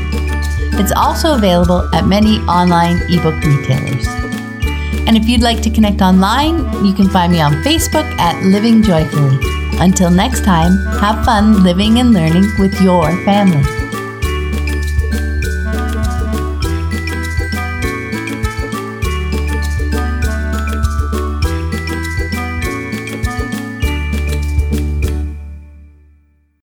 It's also available at many online ebook retailers. And if you'd like to connect online, you can find me on Facebook at Living Joyfully. Until next time, have fun living and learning with your family.